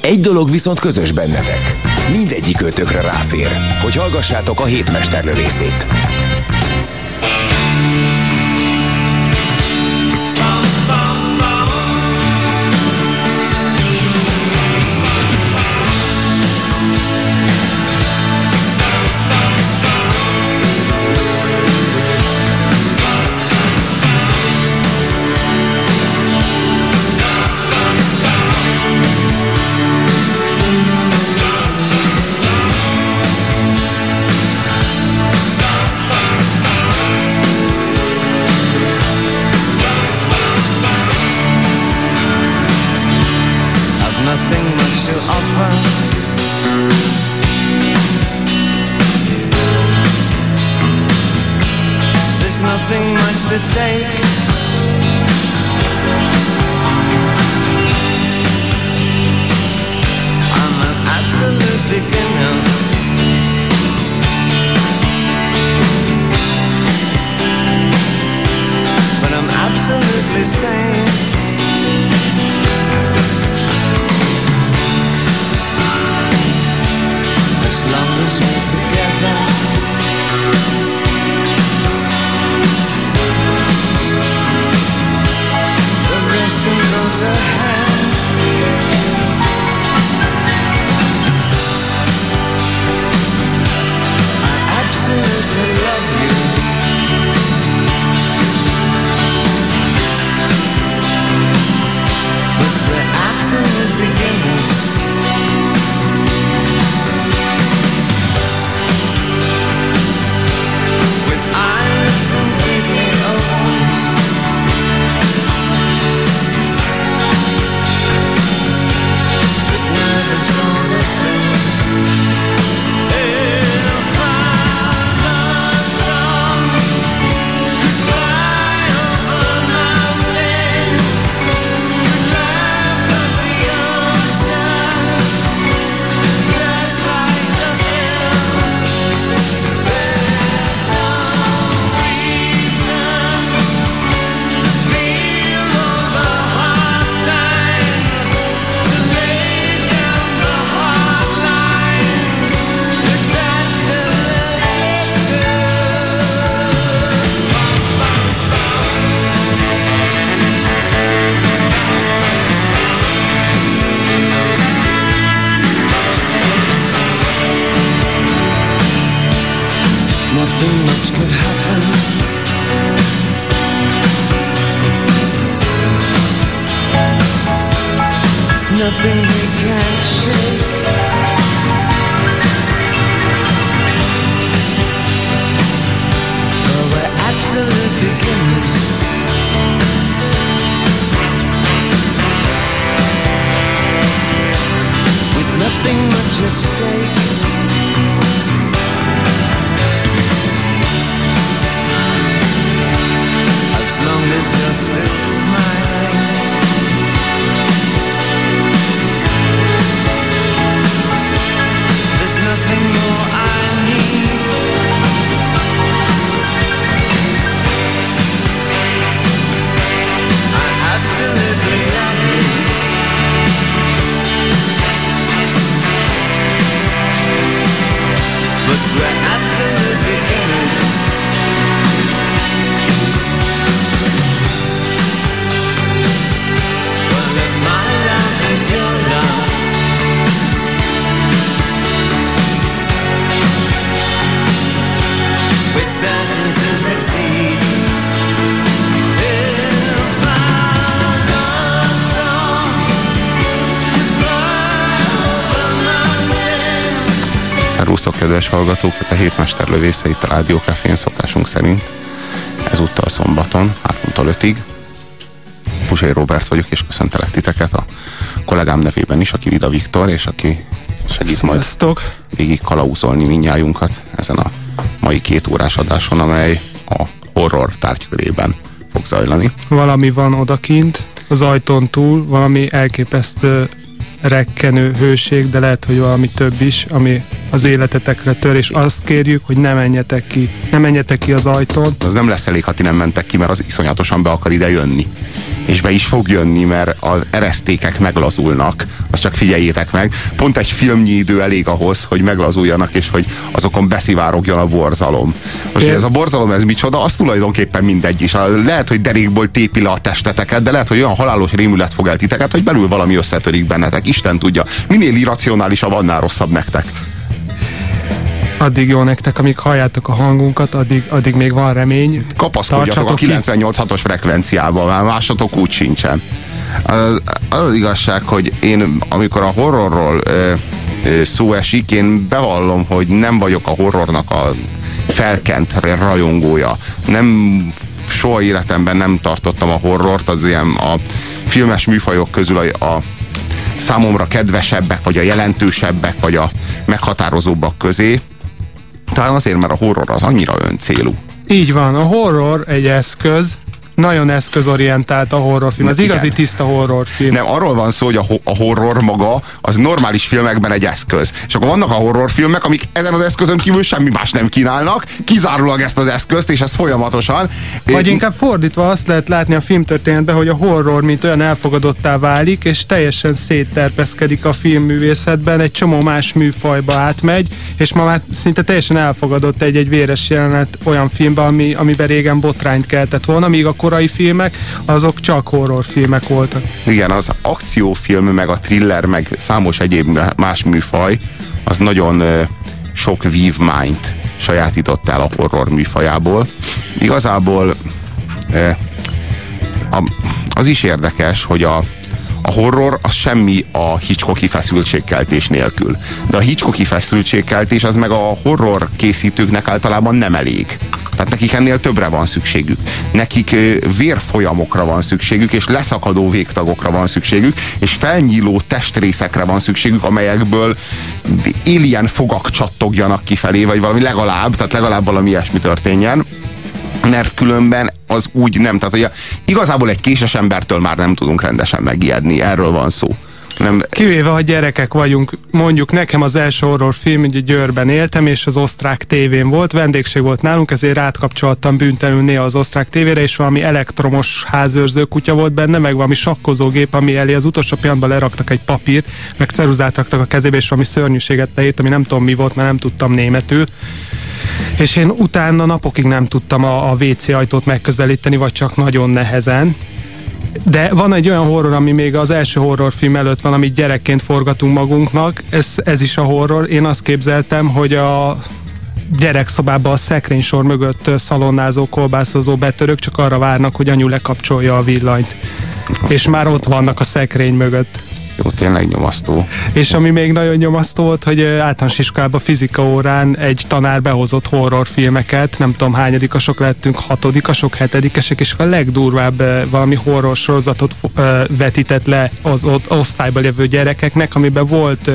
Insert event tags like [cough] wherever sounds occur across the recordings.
Egy dolog viszont közös bennetek. Mindegyik kötökre ráfér, hogy hallgassátok a hétmesterlövészét. része itt a Rádiókafén szokásunk szerint. Ezúttal szombaton, 3-tól 5-ig. Puzsé Robert vagyok, és köszöntelek titeket a kollégám nevében is, aki Vida Viktor, és aki segít Sziasztok. majd végig kalauzolni minnyájunkat ezen a mai két órás adáson, amely a horror tárgykörében fog zajlani. Valami van odakint, az ajtón túl, valami elképesztő rekkenő hőség, de lehet, hogy valami több is, ami az életetekre tör, és azt kérjük, hogy ne menjetek ki. Ne menjetek ki az ajtón. Az nem lesz elég, ha ti nem mentek ki, mert az iszonyatosan be akar ide jönni. És be is fog jönni, mert az eresztékek meglazulnak. Azt csak figyeljétek meg. Pont egy filmnyi idő elég ahhoz, hogy meglazuljanak, és hogy azokon beszivárogjon a borzalom. Most, hogy ez a borzalom, ez micsoda, az tulajdonképpen mindegy is. Lehet, hogy derékból tépi le a testeteket, de lehet, hogy olyan halálos rémület fog el titeket, hogy belül valami összetörik bennetek. Isten tudja. Minél irracionálisabb, annál rosszabb nektek. Addig jó nektek, amíg halljátok a hangunkat, addig, addig még van remény. kapaszkodjatok a Tartsatok ki. 98-6-os frekvenciába, már másotok úgy sincsen. Az, az az igazság, hogy én amikor a horrorról ö, ö, szó esik, én bevallom, hogy nem vagyok a horrornak a felkent rajongója. Nem soha életemben nem tartottam a horrort, az ilyen a filmes műfajok közül a, a számomra kedvesebbek, vagy a jelentősebbek, vagy a meghatározóbbak közé. Talán azért, mert a horror az annyira öncélú. Így van, a horror egy eszköz, nagyon eszközorientált a horrorfilm. Az igazi tiszta horrorfilm. Nem, arról van szó, hogy a, ho- a horror maga az normális filmekben egy eszköz. És akkor vannak a horrorfilmek, amik ezen az eszközön kívül semmi más nem kínálnak, kizárólag ezt az eszközt, és ez folyamatosan. Vagy Én- inkább fordítva azt lehet látni a filmtörténetben, hogy a horror mint olyan elfogadottá válik, és teljesen szétterpeszkedik a filmművészetben, egy csomó más műfajba átmegy, és ma már szinte teljesen elfogadott egy-egy véres jelenet olyan filmben, ami, amiben régen botrányt keltett volna, míg a korai filmek, azok csak horrorfilmek voltak. Igen, az akciófilm, meg a thriller, meg számos egyéb más műfaj, az nagyon sok vívmányt sajátított el a horror műfajából. Igazából az is érdekes, hogy a, a horror az semmi a Hitchcocki feszültségkeltés nélkül. De a Hitchcocki feszültségkeltés az meg a horror készítőknek általában nem elég. Tehát nekik ennél többre van szükségük. Nekik vérfolyamokra van szükségük, és leszakadó végtagokra van szükségük, és felnyíló testrészekre van szükségük, amelyekből alien fogak csattogjanak kifelé, vagy valami legalább, tehát legalább valami ilyesmi történjen mert különben az úgy nem. Tehát hogy igazából egy késes embertől már nem tudunk rendesen megijedni, erről van szó. Nem, Kivéve, ha gyerekek vagyunk, mondjuk nekem az első horrorfilm, ugye Győrben éltem, és az osztrák tévén volt, vendégség volt nálunk, ezért átkapcsoltam büntelenül néha az osztrák tévére, és valami elektromos házőrző kutya volt benne, meg valami sakkozógép, ami elé az utolsó pillanatban leraktak egy papírt, meg ceruzát raktak a kezébe, és valami szörnyűséget leírt, ami nem tudom mi volt, mert nem tudtam németül. És én utána napokig nem tudtam a, a WC ajtót megközelíteni, vagy csak nagyon nehezen. De van egy olyan horror, ami még az első horrorfilm előtt van, amit gyerekként forgatunk magunknak. Ez, ez is a horror. Én azt képzeltem, hogy a gyerekszobában a szekrénysor mögött szalonnázó, kolbászozó betörők csak arra várnak, hogy anyu lekapcsolja a villanyt. És már ott vannak a szekrény mögött. Jó, tényleg nyomasztó. És ami még nagyon nyomasztó volt, hogy általános iskolában fizika órán egy tanár behozott horrorfilmeket, nem tudom hányadikasok lettünk, hatodikasok, hetedikesek, és a legdurvább valami horror sorozatot vetített le az ott osztályban lévő gyerekeknek, amiben volt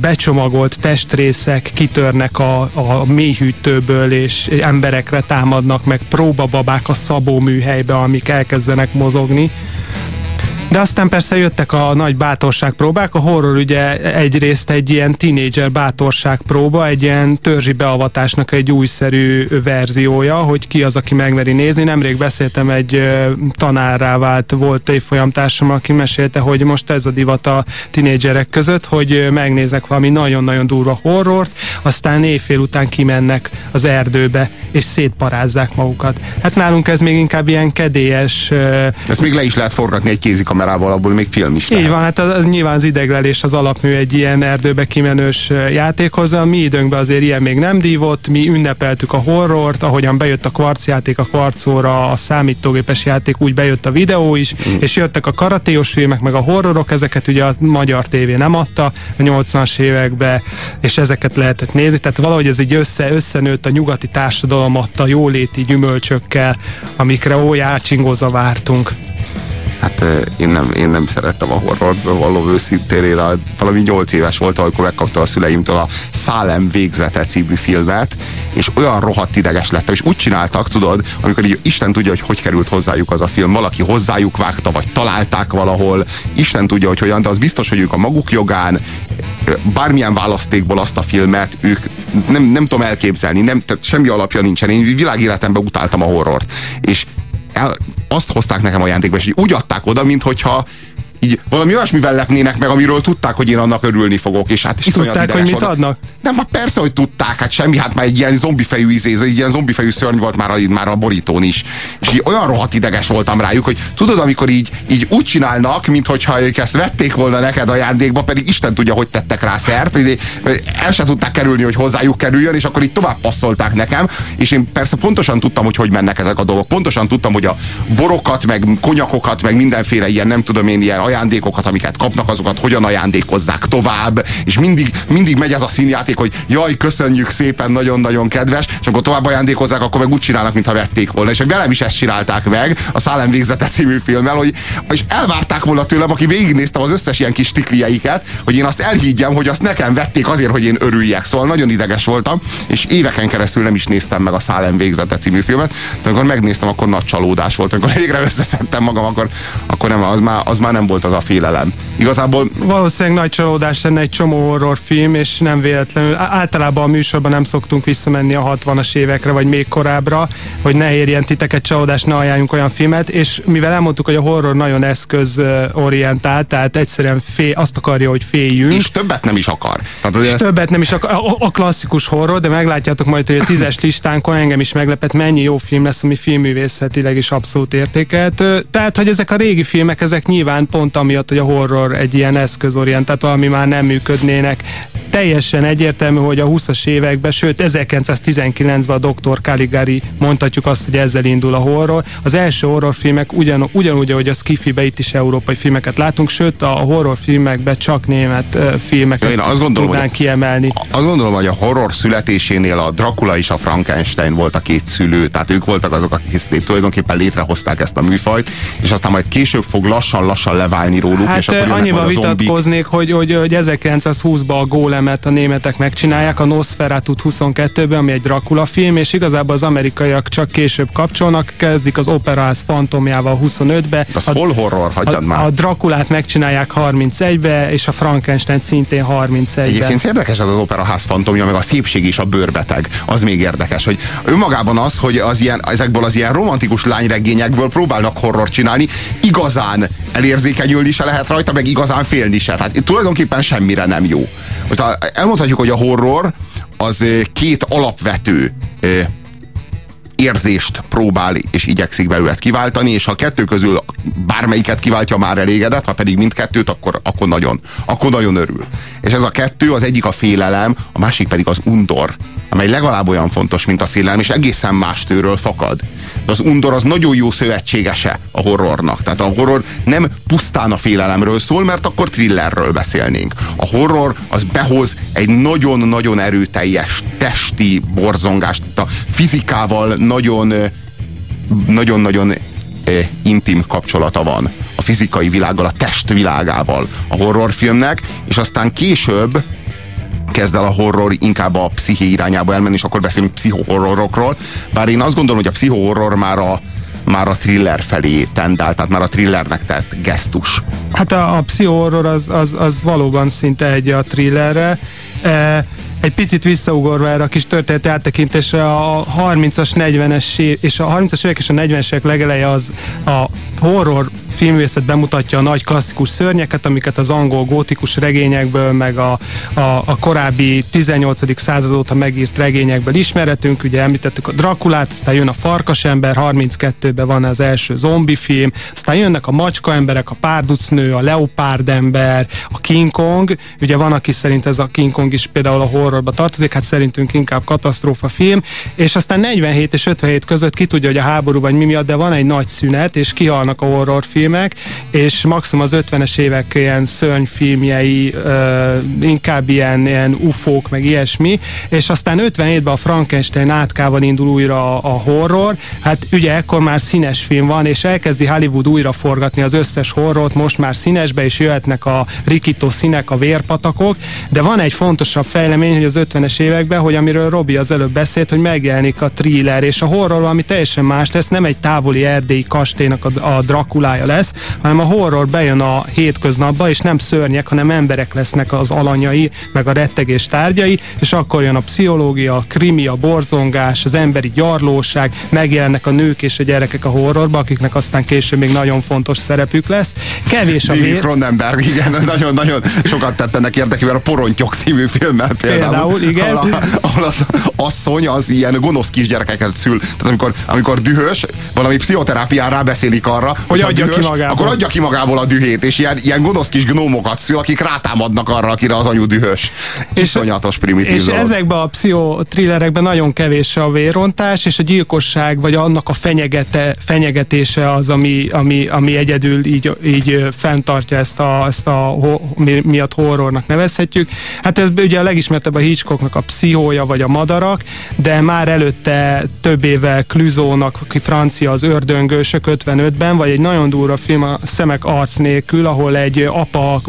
becsomagolt testrészek, kitörnek a, a mélyhűtőből, és emberekre támadnak, meg próbababák a szabó műhelybe, amik elkezdenek mozogni. De aztán persze jöttek a nagy bátorságpróbák. A horror ugye egyrészt egy ilyen tínédzser bátorságpróba, egy ilyen törzsi beavatásnak egy újszerű verziója, hogy ki az, aki megmeri nézni. Nemrég beszéltem egy tanárrá vált volt évfolyamtársam, aki mesélte, hogy most ez a divat a tínédzserek között, hogy ö, megnéznek valami nagyon-nagyon durva horrort, aztán éjfél után kimennek az erdőbe, és szétparázzák magukat. Hát nálunk ez még inkább ilyen kedélyes Ezt még le is lehet forgatni egy kézikamerával, abból még film is lehet. így van, hát az, az nyilván az ideglelés az alapmű egy ilyen erdőbe kimenős játékhoz. A mi időnkben azért ilyen még nem dívott, mi ünnepeltük a horrort, ahogyan bejött a kvarcjáték a kvarcóra, a számítógépes játék, úgy bejött a videó is, mm. és jöttek a karatéos filmek, meg a horrorok, ezeket ugye a magyar tévé nem adta a 80-as években, és ezeket lehetett nézni, tehát valahogy ez így össze, összenőtt a nyugati társadalom adta jóléti gyümölcsökkel, amikre ójácsingózva vártunk. Hát én nem, én nem szerettem a horrort, való őszintén. Én a, valami nyolc éves voltam, amikor megkaptam a szüleimtől a Szálem végzete című filmet, és olyan rohadt ideges lettem, és úgy csináltak, tudod, amikor így Isten tudja, hogy hogy került hozzájuk az a film. Valaki hozzájuk vágta, vagy találták valahol. Isten tudja, hogy hogyan, de az biztos, hogy ők a maguk jogán bármilyen választékból azt a filmet ők nem, nem tudom elképzelni, nem, tehát semmi alapja nincsen. Én világéletemben utáltam a horrort. És el, azt hozták nekem ajándékba, és úgy adták oda, mintha így valami olyasmivel lepnének meg, amiről tudták, hogy én annak örülni fogok, és hát iszonyat tudták, hogy mit adnak? Nem, hát persze, hogy tudták, hát semmi, hát már egy ilyen zombifejű izé, egy ilyen zombifejű szörny volt már a, már a borítón is. És így olyan rohadt ideges voltam rájuk, hogy tudod, amikor így, így úgy csinálnak, mintha ők ezt vették volna neked ajándékba, pedig Isten tudja, hogy tettek rá szert, el se tudták kerülni, hogy hozzájuk kerüljön, és akkor így tovább passzolták nekem, és én persze pontosan tudtam, hogy hogy mennek ezek a dolgok. Pontosan tudtam, hogy a borokat, meg konyakokat, meg mindenféle ilyen, nem tudom én, ilyen ajándékokat, amiket kapnak, azokat hogyan ajándékozzák tovább, és mindig, mindig megy ez a színjáték, hogy jaj, köszönjük szépen, nagyon-nagyon kedves, és amikor tovább ajándékozzák, akkor meg úgy csinálnak, mintha vették volna. És velem is ezt csinálták meg a Szálem végzete című filmmel, hogy és elvárták volna tőlem, aki végignéztem az összes ilyen kis tiklieiket, hogy én azt elhiggyem, hogy azt nekem vették azért, hogy én örüljek. Szóval nagyon ideges voltam, és éveken keresztül nem is néztem meg a Szálem végzete című filmet. De amikor megnéztem, akkor nagy csalódás volt. Amikor [laughs] végre összeszedtem magam, akkor, akkor nem, az, már, az már nem volt az a félelem. Igazából Valószínűleg nagy csalódás lenne egy csomó horrorfilm, és nem véletlenül. Általában a műsorban nem szoktunk visszamenni a 60-as évekre, vagy még korábbra, hogy ne érjen titeket csalódás, ne ajánljunk olyan filmet, és mivel elmondtuk, hogy a horror nagyon eszközorientált, tehát egyszerűen fél, azt akarja, hogy féljünk, és többet nem is akar. Tehát és azért többet nem is a, a, a klasszikus horror, de meglátjátok majd, hogy a tízes listánkon engem is meglepett, mennyi jó film lesz, ami filmművészetileg is abszolút értékelt. Tehát, hogy ezek a régi filmek, ezek nyilván pont amiatt, hogy a horror egy ilyen eszközorientált, ami már nem működnének. Teljesen egyértelmű, hogy a 20-as években, sőt 1919-ben a Dr. Caligari mondhatjuk azt, hogy ezzel indul a horror. Az első horrorfilmek ugyan, ugyanúgy, ahogy a skifibe itt is európai filmeket látunk, sőt a horrorfilmekben csak német filmeket Én azt gondolom, tudnánk hogy- kiemelni. azt gondolom, hogy a horror születésénél a Dracula és a Frankenstein volt a két szülő, tehát ők voltak azok, akik tulajdonképpen létrehozták ezt a műfajt, és aztán majd később fog lassan-lassan leválni róluk, és Hát akkor eh, jönnek annyival majd a zombik. vitatkoznék, hogy, hogy, hogy 1920-ban a Gólemet a németek megcsinálják, a Nosferatu 22-ben, ami egy Dracula film, és igazából az amerikaiak csak később kapcsolnak, kezdik az Operaház fantomjával 25-be. Az a, hol horror, hagyjad a, már. a Drakulát megcsinálják 31-be, és a Frankenstein szintén 31-ben. Egyébként érdekes ez az operaház fantomja, meg a szépség és a bőrbeteg. Az még érdekes, hogy önmagában az, hogy az ilyen, ezekből az ilyen romantikus lányregényekből próbálnak horror csinálni, igazán elérzékenyülni se lehet rajta, meg igazán félni se. Tehát tulajdonképpen semmire nem jó. Most elmondhatjuk, hogy a horror az ö, két alapvető ö, érzést próbál és igyekszik belőle kiváltani, és ha kettő közül bármelyiket kiváltja, már elégedett, ha pedig mindkettőt, akkor, akkor, nagyon, akkor nagyon örül. És ez a kettő, az egyik a félelem, a másik pedig az undor, amely legalább olyan fontos, mint a félelem, és egészen más tőről fakad. De az undor az nagyon jó szövetségese a horrornak. Tehát a horror nem pusztán a félelemről szól, mert akkor thrillerről beszélnénk. A horror az behoz egy nagyon-nagyon erőteljes testi borzongást, a fizikával nagyon nagyon-nagyon intim kapcsolata van a fizikai világgal, a test világával a horrorfilmnek, és aztán később kezd el a horror inkább a psziché irányába elmenni, és akkor beszélünk pszichohorrorokról. Bár én azt gondolom, hogy a pszichohorror már a, már a thriller felé tendál, tehát már a thrillernek tett gesztus. Hát a, a pszichorror az, az, az valóban szinte egy a thrillerre. E, egy picit visszaugorva erre a kis történet áttekintésre, a 30-as, 40-es év- és a 30-as évek és a 40-es évek legeleje az a horror filmvészet bemutatja a nagy klasszikus szörnyeket, amiket az angol gótikus regényekből, meg a, a, a korábbi 18. század óta megírt regényekből ismerhetünk. Ugye említettük a Drakulát, aztán jön a Farkasember, 32-ben van az első zombi film, aztán jönnek a macska emberek, a párducnő, a leopárdember, a King Kong. Ugye van, aki szerint ez a King Kong is például a horror horrorba tartozik, hát szerintünk inkább katasztrófa film, és aztán 47 és 57 között ki tudja, hogy a háború vagy mi miatt, de van egy nagy szünet, és kihalnak a horrorfilmek, és maximum az 50-es évek ilyen szörnyfilmjei, inkább ilyen, ilyen ufók, meg ilyesmi, és aztán 57-ben a Frankenstein átkával indul újra a, a horror, hát ugye ekkor már színes film van, és elkezdi Hollywood újra forgatni az összes horrort, most már színesbe, és jöhetnek a rikító színek, a vérpatakok, de van egy fontosabb fejlemény, hogy az 50-es években, hogy amiről Robi az előbb beszélt, hogy megjelenik a thriller, és a horror valami teljesen más lesz, nem egy távoli erdélyi kastélynak a, a Drakulája lesz, hanem a horror bejön a hétköznapba, és nem szörnyek, hanem emberek lesznek az alanyai, meg a rettegés tárgyai, és akkor jön a pszichológia, a krimi, a borzongás, az emberi gyarlóság, megjelennek a nők és a gyerekek a horrorba, akiknek aztán később még nagyon fontos szerepük lesz. Kevés a David vér. Cronenberg, igen, nagyon-nagyon sokat tett ennek érdekében a Porontyok című filmmel például. Például, igen. Ahol, a, ahol az asszony az ilyen gonosz kisgyerekeket szül. Tehát amikor, amikor dühös, valami pszichoterápián rábeszélik arra, Hogy adja ki magából. Akkor adja ki magából a dühét, és ilyen, ilyen gonosz kis gnómokat szül, akik rátámadnak arra, akire az anyu dühös. Iszonyatos primitív És dolog. ezekben a pszichotrillerekben nagyon kevés a vérontás, és a gyilkosság, vagy annak a fenyegete, fenyegetése az, ami, ami, ami egyedül így, így fenntartja ezt a, ezt a ho, mi, miatt horrornak nevezhetjük. Hát ez ugye a legismertebb a Hitchcocknak a pszichója, vagy a madarak, de már előtte több éve Cluzónak, aki francia az ördöngősök 55-ben, vagy egy nagyon durva film a Szemek arc nélkül, ahol egy apa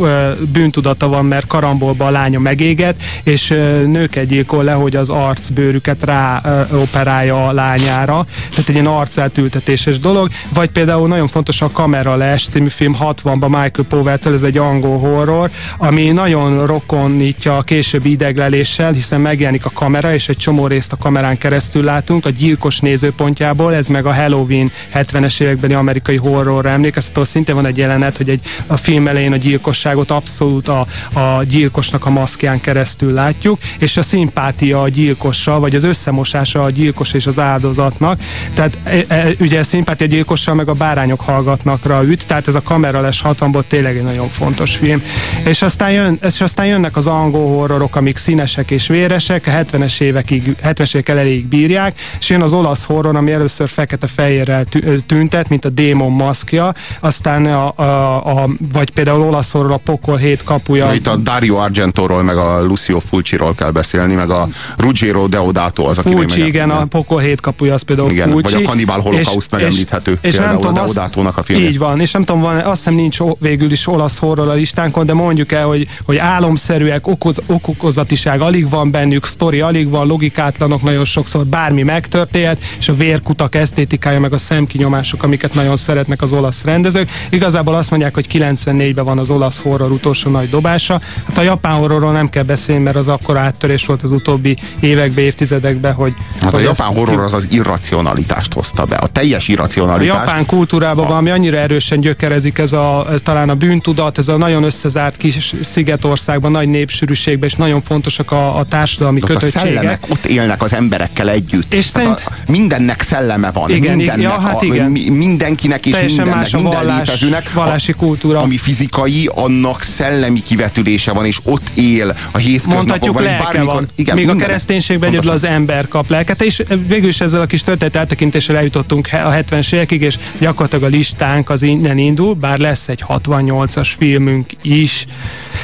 bűntudata van, mert karambolba a lánya megéget, és ö, nőket gyilkol le, hogy az arcbőrüket rá operálja a lányára. Tehát egy ilyen arcátültetéses dolog. Vagy például nagyon fontos a Kamera Les című film 60-ban Michael Powell-től, ez egy angol horror, ami nagyon rokonítja a későbbi idegleléssel, hiszen megjelenik a kamera, és egy csomó részt a kamerán keresztül látunk, a gyilkos nézőpontjából, ez meg a Halloween 70-es évekbeni amerikai horrorra emlékeztető, szintén van egy jelenet, hogy egy, a film elején a gyilkosságot abszolút a, a gyilkosnak a maszkján keresztül látjuk, és a szimpátia a gyilkossal, vagy az összemosása a gyilkos és az áldozatnak. Tehát e, e, ugye a szimpátia gyilkossal meg a bárányok hallgatnak rá üt, tehát ez a kamerales 60-ból tényleg egy nagyon fontos film. És aztán, jön, és aztán jönnek az angol horrorok, amik színesek és véresek, a 70-es évekig, 70-es évek elejéig bírják, és jön az olasz horror, ami először fekete-fehérrel tü- tüntet, mint a démon maszkja, aztán a, a, a, vagy például olasz horror a Pokol hét kapuja. Itt a Dario Argentóról, meg a Lucio Fulciról kell beszélni, meg a Ruggero Deodato az, aki Fulci, igen, a Pokol hét kapuja, az például Igen, Fulci. vagy a Cannibal Holocaust megemlíthető És, és nem tudom, Deodatónak a filmje. Így van, és nem tudom, van, azt hiszem nincs végül is olasz horror a listánkon, de mondjuk el, hogy, hogy álomszerűek, okoz, okokozatiság alig van bennük, sztori alig van, logikátlanok nagyon sokszor, bármi megtörténhet, és a vérkutak esztétikája, meg a szemkinyomások, amiket nagyon szeretnek az olasz rendezők. Igazából azt mondják, hogy 94-ben van az olasz horror utolsó nagy dobása. Hát a japán horrorról nem kell beszélni, mert az akkor áttörés volt az utóbbi években, évtizedekben, hogy Hát a hogy japán ezt- horror az az irracionalitást hozta be. A teljes a irracionalitást. japán kultúrában valami annyira erősen gyökerezik ez a, ez talán a bűntudat, ez a nagyon összezárt kis szigetországban, nagy népsűrűségben, és nagyon fontosak a, a társadalmi ott a kötöttségek. szellemek ott élnek az emberekkel együtt. És szerint- a, mindennek szelleme van. Igen, mindennek, ja, hát a, igen. mi- mindenkinek és Teljesen mindennek, más a minden vallás, létezőnek. vallási a, kultúra. Ami fizikai, annak szellemi kivetülése van, és ott él a Mondhatjuk hétköznapokban. lelke bármikor, van. Igen, Míg a minden- kereszténységben egyedül az ember kap lelket, és végül is ezzel a kis történet eltekintéssel eljutottunk a 70-es évekig, és gyakorlatilag a listánk az innen indul, bár lesz egy 68-as filmünk is.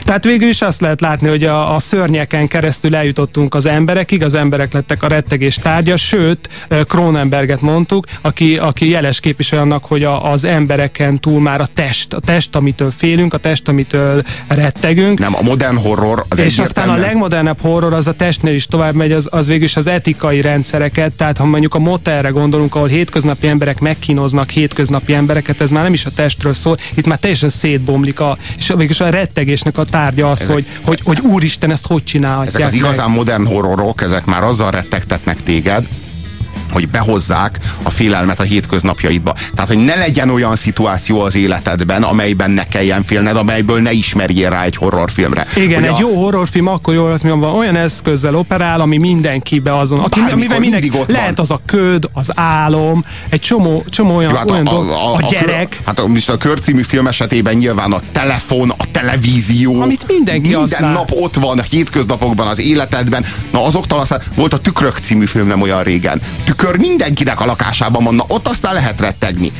Tehát végül is azt lehet látni, hogy a, a szörnyeken keresztül eljutottunk az emberekig, az emberek lettek a rettegés tárgya, sőt, Cronenberget mondtuk, aki, aki jeles képviselő annak, hogy a, az embereken túl már a test, a test, amitől félünk, a test, amitől rettegünk, Nem, a modern horror az és aztán a legmodernebb horror az a testnél is tovább megy, az, az végül is az etikai rendszereket, tehát ha mondjuk a motelre gondolunk, ahol hétköznapi emberek megkínoznak hétköznapi embereket, ez már nem is a testről szól, itt már teljesen szétbomlik, a, és végül is a rettegésnek a tárgya az, Ezek- hogy, hogy, hogy úristen, ezt hogy csinálhatják Ezek az igazán modern horrorok, ezek már azzal rettegtetnek téged, hogy behozzák a félelmet a hétköznapjaidba. Tehát, hogy ne legyen olyan szituáció az életedben, amelyben ne kelljen félned, amelyből ne ismerjél rá egy horrorfilmre. Igen, Hogy egy a- jó horrorfilm akkor jó, hogy van olyan eszközzel operál, ami mindenkibe azon, aki, Bármikor, amivel mindenki, ott lehet van. az a köd, az álom, egy csomó, csomó olyan, Jó, hát olyan dolog, a, kör- gyerek. hát a, a kör című film esetében nyilván a telefon, a televízió. Amit mindenki Minden használ. nap ott van a hétköznapokban, az életedben. Na azoktól aztán volt a Tükrök című film nem olyan régen. Tükör mindenkinek a lakásában van, na ott aztán lehet rettegni.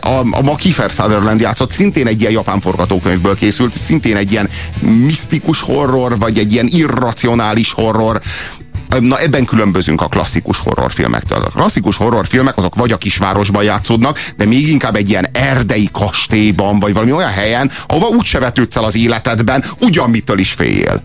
A, a ma Kiefer Sutherland játszott, szintén egy ilyen japán forgatókönyvből készült, szintén egy ilyen misztikus horror, vagy egy ilyen irracionális horror. Na ebben különbözünk a klasszikus horrorfilmektől. A klasszikus horrorfilmek azok vagy a kisvárosban játszódnak, de még inkább egy ilyen erdei kastélyban, vagy valami olyan helyen, ahova úgy se vetődsz el az életedben, ugyan mitől is féljél.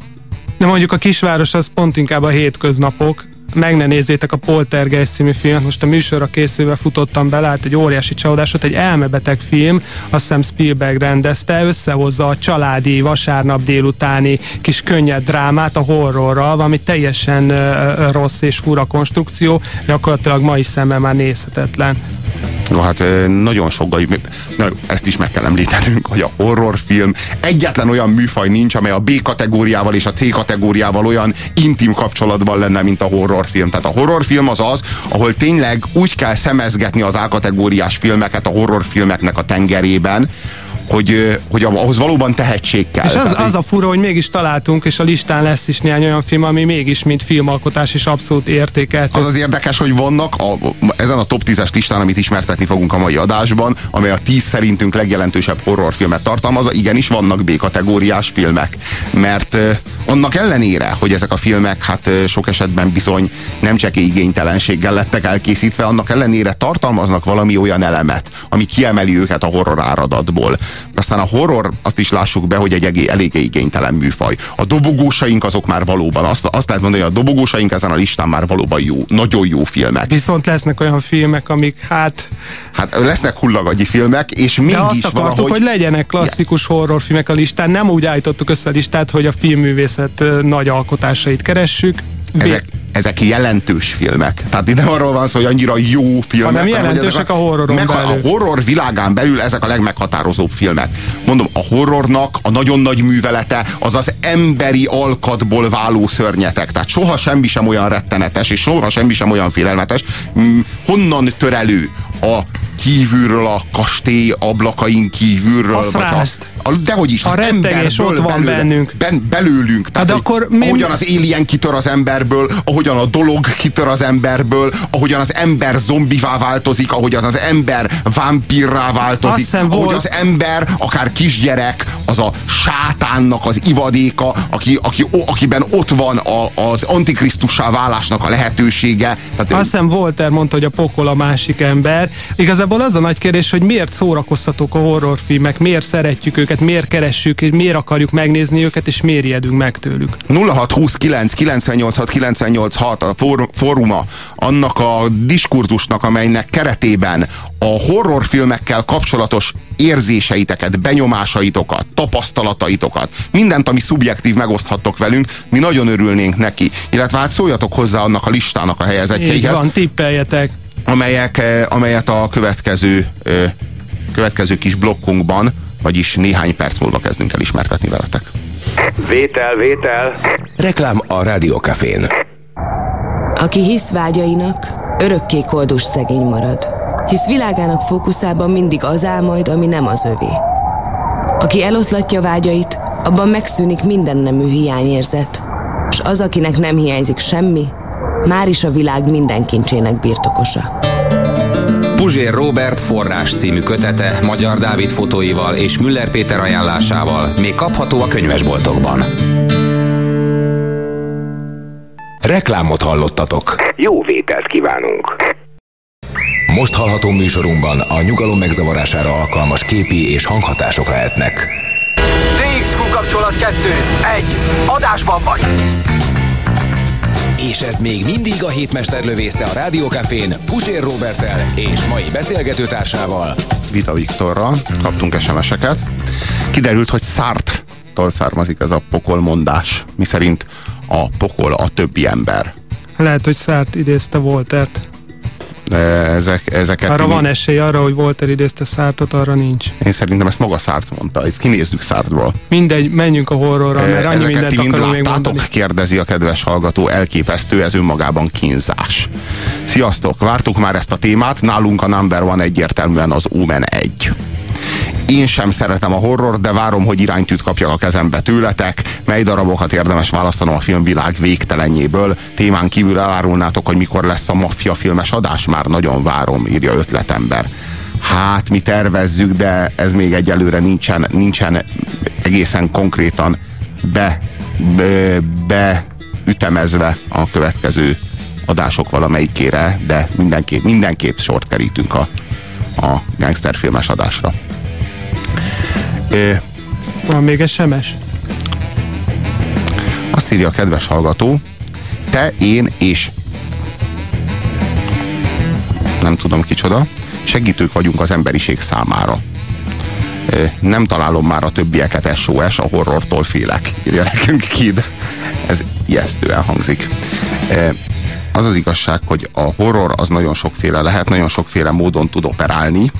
De mondjuk a kisváros az pont inkább a hétköznapok. Meg ne nézzétek a Poltergeist című filmet, most a műsorra készülve futottam bele, hát egy óriási csalódás volt, egy elmebeteg film, azt hiszem Spielberg rendezte, összehozza a családi vasárnap délutáni kis könnyed drámát a horrorral, valami teljesen ö, rossz és fura konstrukció, gyakorlatilag mai szemmel már nézhetetlen. No, hát nagyon sok, na, ezt is meg kell említenünk, hogy a horrorfilm egyetlen olyan műfaj nincs, amely a B kategóriával és a C kategóriával olyan intim kapcsolatban lenne, mint a horrorfilm. Tehát a horrorfilm az az, ahol tényleg úgy kell szemezgetni az A kategóriás filmeket a horrorfilmeknek a tengerében, hogy, hogy ahhoz valóban tehetség kell. És az, az a fura, hogy mégis találtunk, és a listán lesz is néhány olyan film, ami mégis, mint filmalkotás is abszolút értékelt. Az az érdekes, hogy vannak a, ezen a top 10-es listán, amit ismertetni fogunk a mai adásban, amely a 10 szerintünk legjelentősebb horrorfilmet tartalmazza, igenis vannak B-kategóriás filmek. Mert annak ellenére, hogy ezek a filmek hát sok esetben bizony nem csak igénytelenséggel lettek elkészítve, annak ellenére tartalmaznak valami olyan elemet, ami kiemeli őket a horror áradatból. Aztán a horror, azt is lássuk be, hogy egy eléggé igénytelen műfaj. A dobogósaink azok már valóban, azt, azt lehet mondani, hogy a dobogósaink ezen a listán már valóban jó, nagyon jó filmek. Viszont lesznek olyan filmek, amik hát... Hát lesznek hullagagyi filmek, és De mégis azt akartuk, valahogy... hogy legyenek klasszikus horrorfilmek a listán. Nem úgy állítottuk össze a listát, hogy a filmművészet nagy alkotásait keressük. Ezek, ezek jelentős filmek. Tehát ide arról van szó, hogy annyira jó filmek. Hanem jelentősek ezek a horroron meg, belül. A horror világán belül ezek a legmeghatározóbb filmek. Mondom, a horrornak a nagyon nagy művelete az az emberi alkatból váló szörnyetek. Tehát soha semmi sem olyan rettenetes, és soha semmi sem olyan félelmetes. Honnan tör elő a kívülről, a kastély ablakain kívülről. A frászt. a, dehogy is, A az emberből ott van belőle- bennünk. Ben, belőlünk. Tehát, hogy akkor mi- ahogyan az alien kitör az emberből, ahogyan a dolog kitör az emberből, ahogyan az ember zombivá változik, ahogyan az ember vámpírrá változik, Azt ahogy volt- az ember, akár kisgyerek, az a sátánnak az ivadéka, aki, aki, o- akiben ott van a, az antikrisztussá válásnak a lehetősége. Tehát, Azt hiszem Volter mondta, hogy a pokol a másik ember. Igazából az a nagy kérdés, hogy miért szórakoztatók a horrorfilmek, miért szeretjük őket, miért keressük, miért akarjuk megnézni őket, és miért ijedünk meg tőlük. 0629 986 986 a for, fóruma annak a diskurzusnak, amelynek keretében a horrorfilmekkel kapcsolatos érzéseiteket, benyomásaitokat, tapasztalataitokat, mindent, ami szubjektív megoszthattok velünk, mi nagyon örülnénk neki. Illetve hát szóljatok hozzá annak a listának a Így helyezettjeihez, van, tippeljetek. Amelyek, eh, amelyet a következő, eh, következő kis blokkunkban, vagyis néhány perc múlva kezdünk el ismertetni veletek. Vétel, vétel. Reklám a Rádiókafén. Aki hisz vágyainak, örökké koldus szegény marad. Hisz világának fókuszában mindig az áll majd, ami nem az övé. Aki eloszlatja vágyait, abban megszűnik minden nemű hiányérzet. S az, akinek nem hiányzik semmi, már is a világ minden kincsének birtokosa. Puzsér Robert forrás című kötete Magyar Dávid fotóival és Müller Péter ajánlásával még kapható a könyvesboltokban. Reklámot hallottatok. Jó vételt kívánunk. Most hallható műsorunkban a nyugalom megzavarására alkalmas képi és hanghatások lehetnek. DXQ kapcsolat 2. 1. Adásban vagy. És ez még mindig a hétmester lövésze a Rádiókafén Pusér Robertel és mai beszélgetőtársával. Vita Viktorral kaptunk SMS-eket. Kiderült, hogy Sartre-tól származik ez a pokolmondás, miszerint a pokol a többi ember. Lehet, hogy Szárt idézte Voltert. Ezek, ezeket Arra van esély arra, hogy Walter idézte Szártot, arra nincs. Én szerintem ezt maga Szárt mondta, ezt kinézzük Szártból. Mindegy, menjünk a horrorra, mert annyi Ezeket mindent ti mind akarunk még mondani. kérdezi a kedves hallgató, elképesztő, ez önmagában kínzás. Sziasztok, vártuk már ezt a témát, nálunk a number one egyértelműen az Omen 1. Én sem szeretem a horror, de várom, hogy iránytűt kapjak a kezembe tőletek, mely darabokat érdemes választanom a filmvilág végtelenjéből. Témán kívül elárulnátok, hogy mikor lesz a maffia filmes adás, már nagyon várom, írja ötletember. Hát, mi tervezzük, de ez még egyelőre nincsen, nincsen egészen konkrétan be, be, beütemezve a következő adások valamelyikére, de mindenképp, mindenképp sort kerítünk a, a gangsterfilmes adásra. Ö, Van még SMS? azt írja a kedves hallgató, te, én és nem tudom kicsoda, segítők vagyunk az emberiség számára. Nem találom már a többieket SOS, a horrortól félek, írja nekünk Kid. Ez ijesztően hangzik. Az az igazság, hogy a horror az nagyon sokféle lehet, nagyon sokféle módon tud operálni,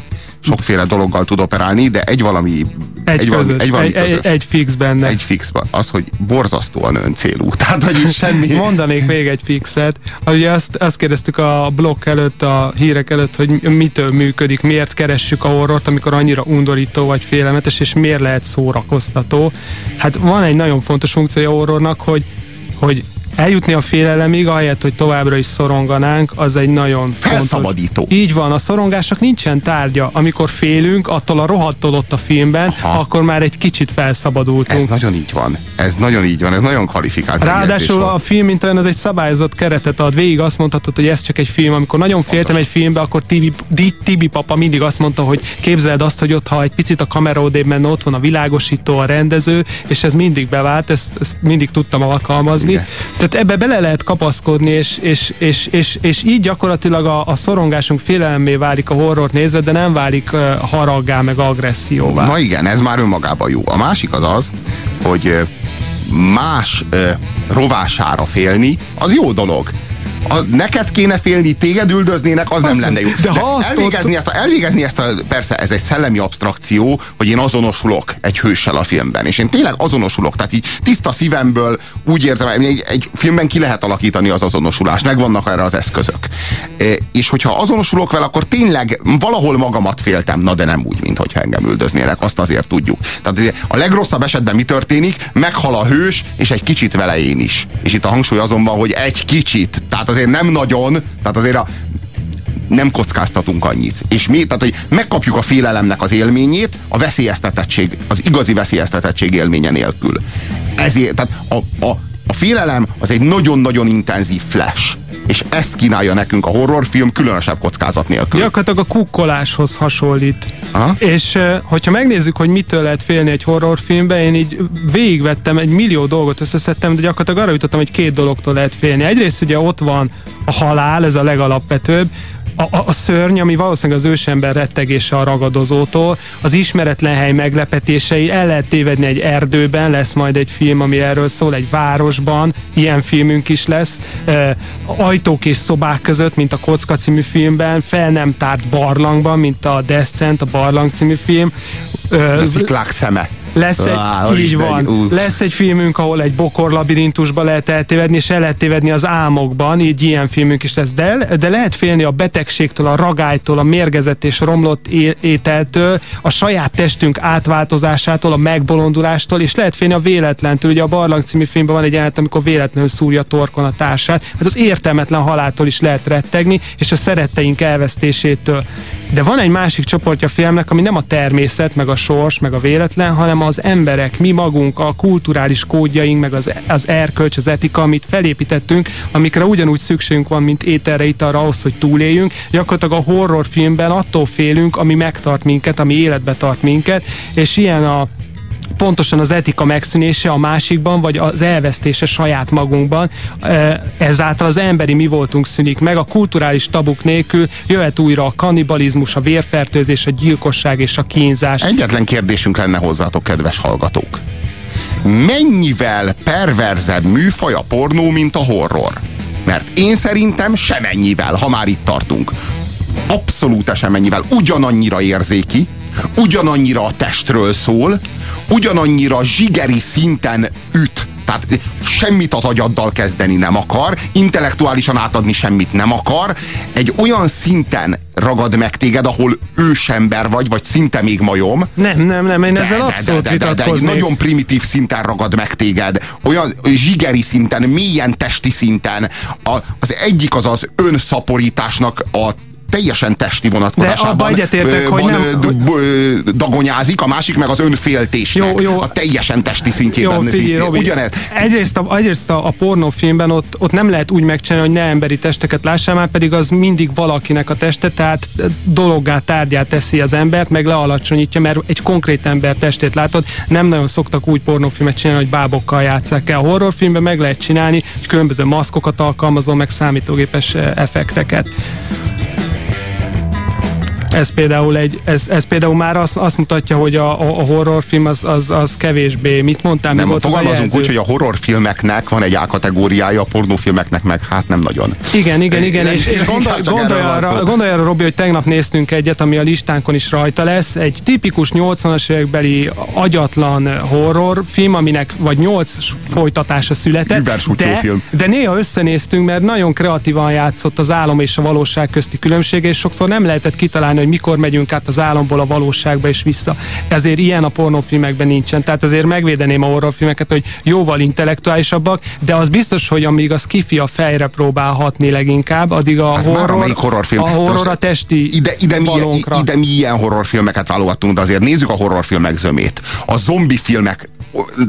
sokféle dologgal tud operálni, de egy valami Egy, valami, közös, egy, valami egy, közös. egy, egy fix benne. Egy fixben. Az, hogy borzasztóan öncélú. [laughs] Tehát, hogy itt semmi... [laughs] Mondanék még egy fixet. Ugye azt, azt kérdeztük a blog előtt, a hírek előtt, hogy mitől működik, miért keressük a horrort, amikor annyira undorító vagy félelmetes, és miért lehet szórakoztató. Hát van egy nagyon fontos funkciója a horrornak, hogy, hogy eljutni a félelemig, ahelyett, hogy továbbra is szoronganánk, az egy nagyon Felszabadító. fontos. Így van, a szorongásnak nincsen tárgya. Amikor félünk, attól a rohadtól ott a filmben, Aha. akkor már egy kicsit felszabadultunk. Ez nagyon így van. Ez nagyon így van. Ez nagyon kvalifikált. Ráadásul a film, mint olyan, az egy szabályozott keretet ad. Végig azt mondhatod, hogy ez csak egy film. Amikor nagyon féltem egy filmbe, akkor Tibi, Tibi papa mindig azt mondta, hogy képzeld azt, hogy ott, ha egy picit a kamera odébb menne, ott van a világosító, a rendező, és ez mindig bevált, ezt, ezt mindig tudtam alkalmazni. Igen. Tehát ebbe bele lehet kapaszkodni, és, és, és, és, és így gyakorlatilag a, a szorongásunk félelemmé válik a horrort nézve, de nem válik uh, haraggá, meg agresszióvá. Na igen, ez már önmagában jó. A másik az az, hogy más ö, rovására félni, az jó dolog. A, neked kéne félni, téged üldöznének, az nem Azt lenne jó. de ha azt elvégezni, ezt a, elvégezni ezt a, persze ez egy szellemi abstrakció, hogy én azonosulok egy hőssel a filmben, és én tényleg azonosulok, tehát így tiszta szívemből úgy érzem, egy, egy filmben ki lehet alakítani az azonosulást, megvannak erre az eszközök. E, és hogyha azonosulok vele, akkor tényleg valahol magamat féltem, na de nem úgy, mint hogyha engem üldöznének, azt azért tudjuk. Tehát a legrosszabb esetben mi történik? Meghal a hős, és egy kicsit vele én is. És itt a hangsúly azon van, hogy egy kicsit, tehát azért nem nagyon, tehát azért a, nem kockáztatunk annyit. És mi, tehát hogy megkapjuk a félelemnek az élményét, a veszélyeztetettség, az igazi veszélyeztetettség élménye nélkül. Ezért, tehát a, a, a félelem az egy nagyon-nagyon intenzív flash. És ezt kínálja nekünk a horrorfilm különösebb kockázat nélkül. Gyakorlatilag a kukkoláshoz hasonlít. Aha. És hogyha megnézzük, hogy mitől lehet félni egy horrorfilmben, én így végigvettem egy millió dolgot, összeszedtem, de gyakorlatilag arra jutottam, hogy két dologtól lehet félni. Egyrészt ugye ott van a halál, ez a legalapvetőbb, a, a, szörny, ami valószínűleg az ősember rettegése a ragadozótól, az ismeretlen hely meglepetései, el lehet tévedni egy erdőben, lesz majd egy film, ami erről szól, egy városban, ilyen filmünk is lesz, e, ajtók és szobák között, mint a Kocka című filmben, fel nem tárt barlangban, mint a Descent, a Barlang című film. E, A sziklák szeme. Lesz egy, Á, így van, egy- uff. lesz egy filmünk, ahol egy bokor labirintusba lehet eltévedni, és el lehet tévedni az álmokban, így ilyen filmünk is lesz. De, de lehet félni a betegségtől, a ragálytól, a mérgezett és romlott ételtől, a saját testünk átváltozásától, a megbolondulástól, és lehet félni a véletlentől. Ugye a Barlang című filmben van egy jelenet, amikor véletlenül szúrja torkon a társát. Hát az értelmetlen haláltól is lehet rettegni, és a szeretteink elvesztésétől. De van egy másik csoportja a filmnek, ami nem a természet, meg a sors, meg a véletlen, hanem az emberek, mi magunk, a kulturális kódjaink, meg az, az erkölcs, az etika, amit felépítettünk, amikre ugyanúgy szükségünk van, mint ételre, italra ahhoz, hogy túléljünk. Gyakorlatilag a horrorfilmben attól félünk, ami megtart minket, ami életbe tart minket, és ilyen a pontosan az etika megszűnése a másikban, vagy az elvesztése saját magunkban. Ezáltal az emberi mi voltunk szűnik meg, a kulturális tabuk nélkül jöhet újra a kannibalizmus, a vérfertőzés, a gyilkosság és a kínzás. Egyetlen kérdésünk lenne hozzátok, kedves hallgatók. Mennyivel perverzebb műfaj a pornó, mint a horror? Mert én szerintem semennyivel, ha már itt tartunk. abszolút esemennyivel ugyanannyira érzéki, ugyanannyira a testről szól, ugyanannyira zsigeri szinten üt. Tehát semmit az agyaddal kezdeni nem akar, intellektuálisan átadni semmit nem akar, egy olyan szinten ragad meg téged, ahol ősember vagy, vagy szinte még majom. Nem, nem, nem, én ezzel de, abszolút de, de, de, de egy nagyon primitív szinten ragad meg téged, olyan zsigeri szinten, mélyen testi szinten. A, az egyik az az önszaporításnak a teljesen testi vonatkozásában abba egyetértek, ö, hogy van, nem- dagonyázik, a másik meg az önféltésnek. Jó, jó. A teljesen testi szintjében. Jó, figyelj. Robi, Ugyanez. Egyrészt a, egyrészt a, a pornófilmben ott, ott nem lehet úgy megcsinálni, hogy ne emberi testeket lássál, már pedig az mindig valakinek a teste, tehát dologgá, tárgyát teszi az embert, meg lealacsonyítja, mert egy konkrét ember testét látod. Nem nagyon szoktak úgy pornófilmet csinálni, hogy bábokkal játsszák el. A horrorfilmben meg lehet csinálni, hogy különböző maszkokat alkalmazol, meg számítógépes effekteket. Ez például, egy, ez, ez például már azt, azt mutatja, hogy a, a a horrorfilm az, az, az kevésbé. Mit mondtál? mi Nem, volt az a fogalmazunk úgy, hogy a horrorfilmeknek van egy A-kategóriája, a pornófilmeknek meg hát nem nagyon. Igen, igen, igen, és, és Inkább gondolj, gondolj, arra, gondolj arra, Robi, hogy tegnap néztünk egyet, ami a listánkon is rajta lesz. Egy tipikus 80-as évekbeli agyatlan horrorfilm, aminek vagy 8 folytatása született. De, film. de néha összenéztünk, mert nagyon kreatívan játszott az álom és a valóság közti különbség, és sokszor nem lehetett kitalálni, hogy mikor megyünk át az álomból a valóságba és vissza. Ezért ilyen a pornófilmekben nincsen. Tehát azért megvédeném a horrorfilmeket, hogy jóval intellektuálisabbak, de az biztos, hogy amíg a skifi a fejre próbál hatni leginkább, addig a Hát horror, horrorfilm. a horror a testi ide, ide, mi, ide mi ilyen horrorfilmeket válogattunk, de azért nézzük a horrorfilmek zömét. A zombi filmek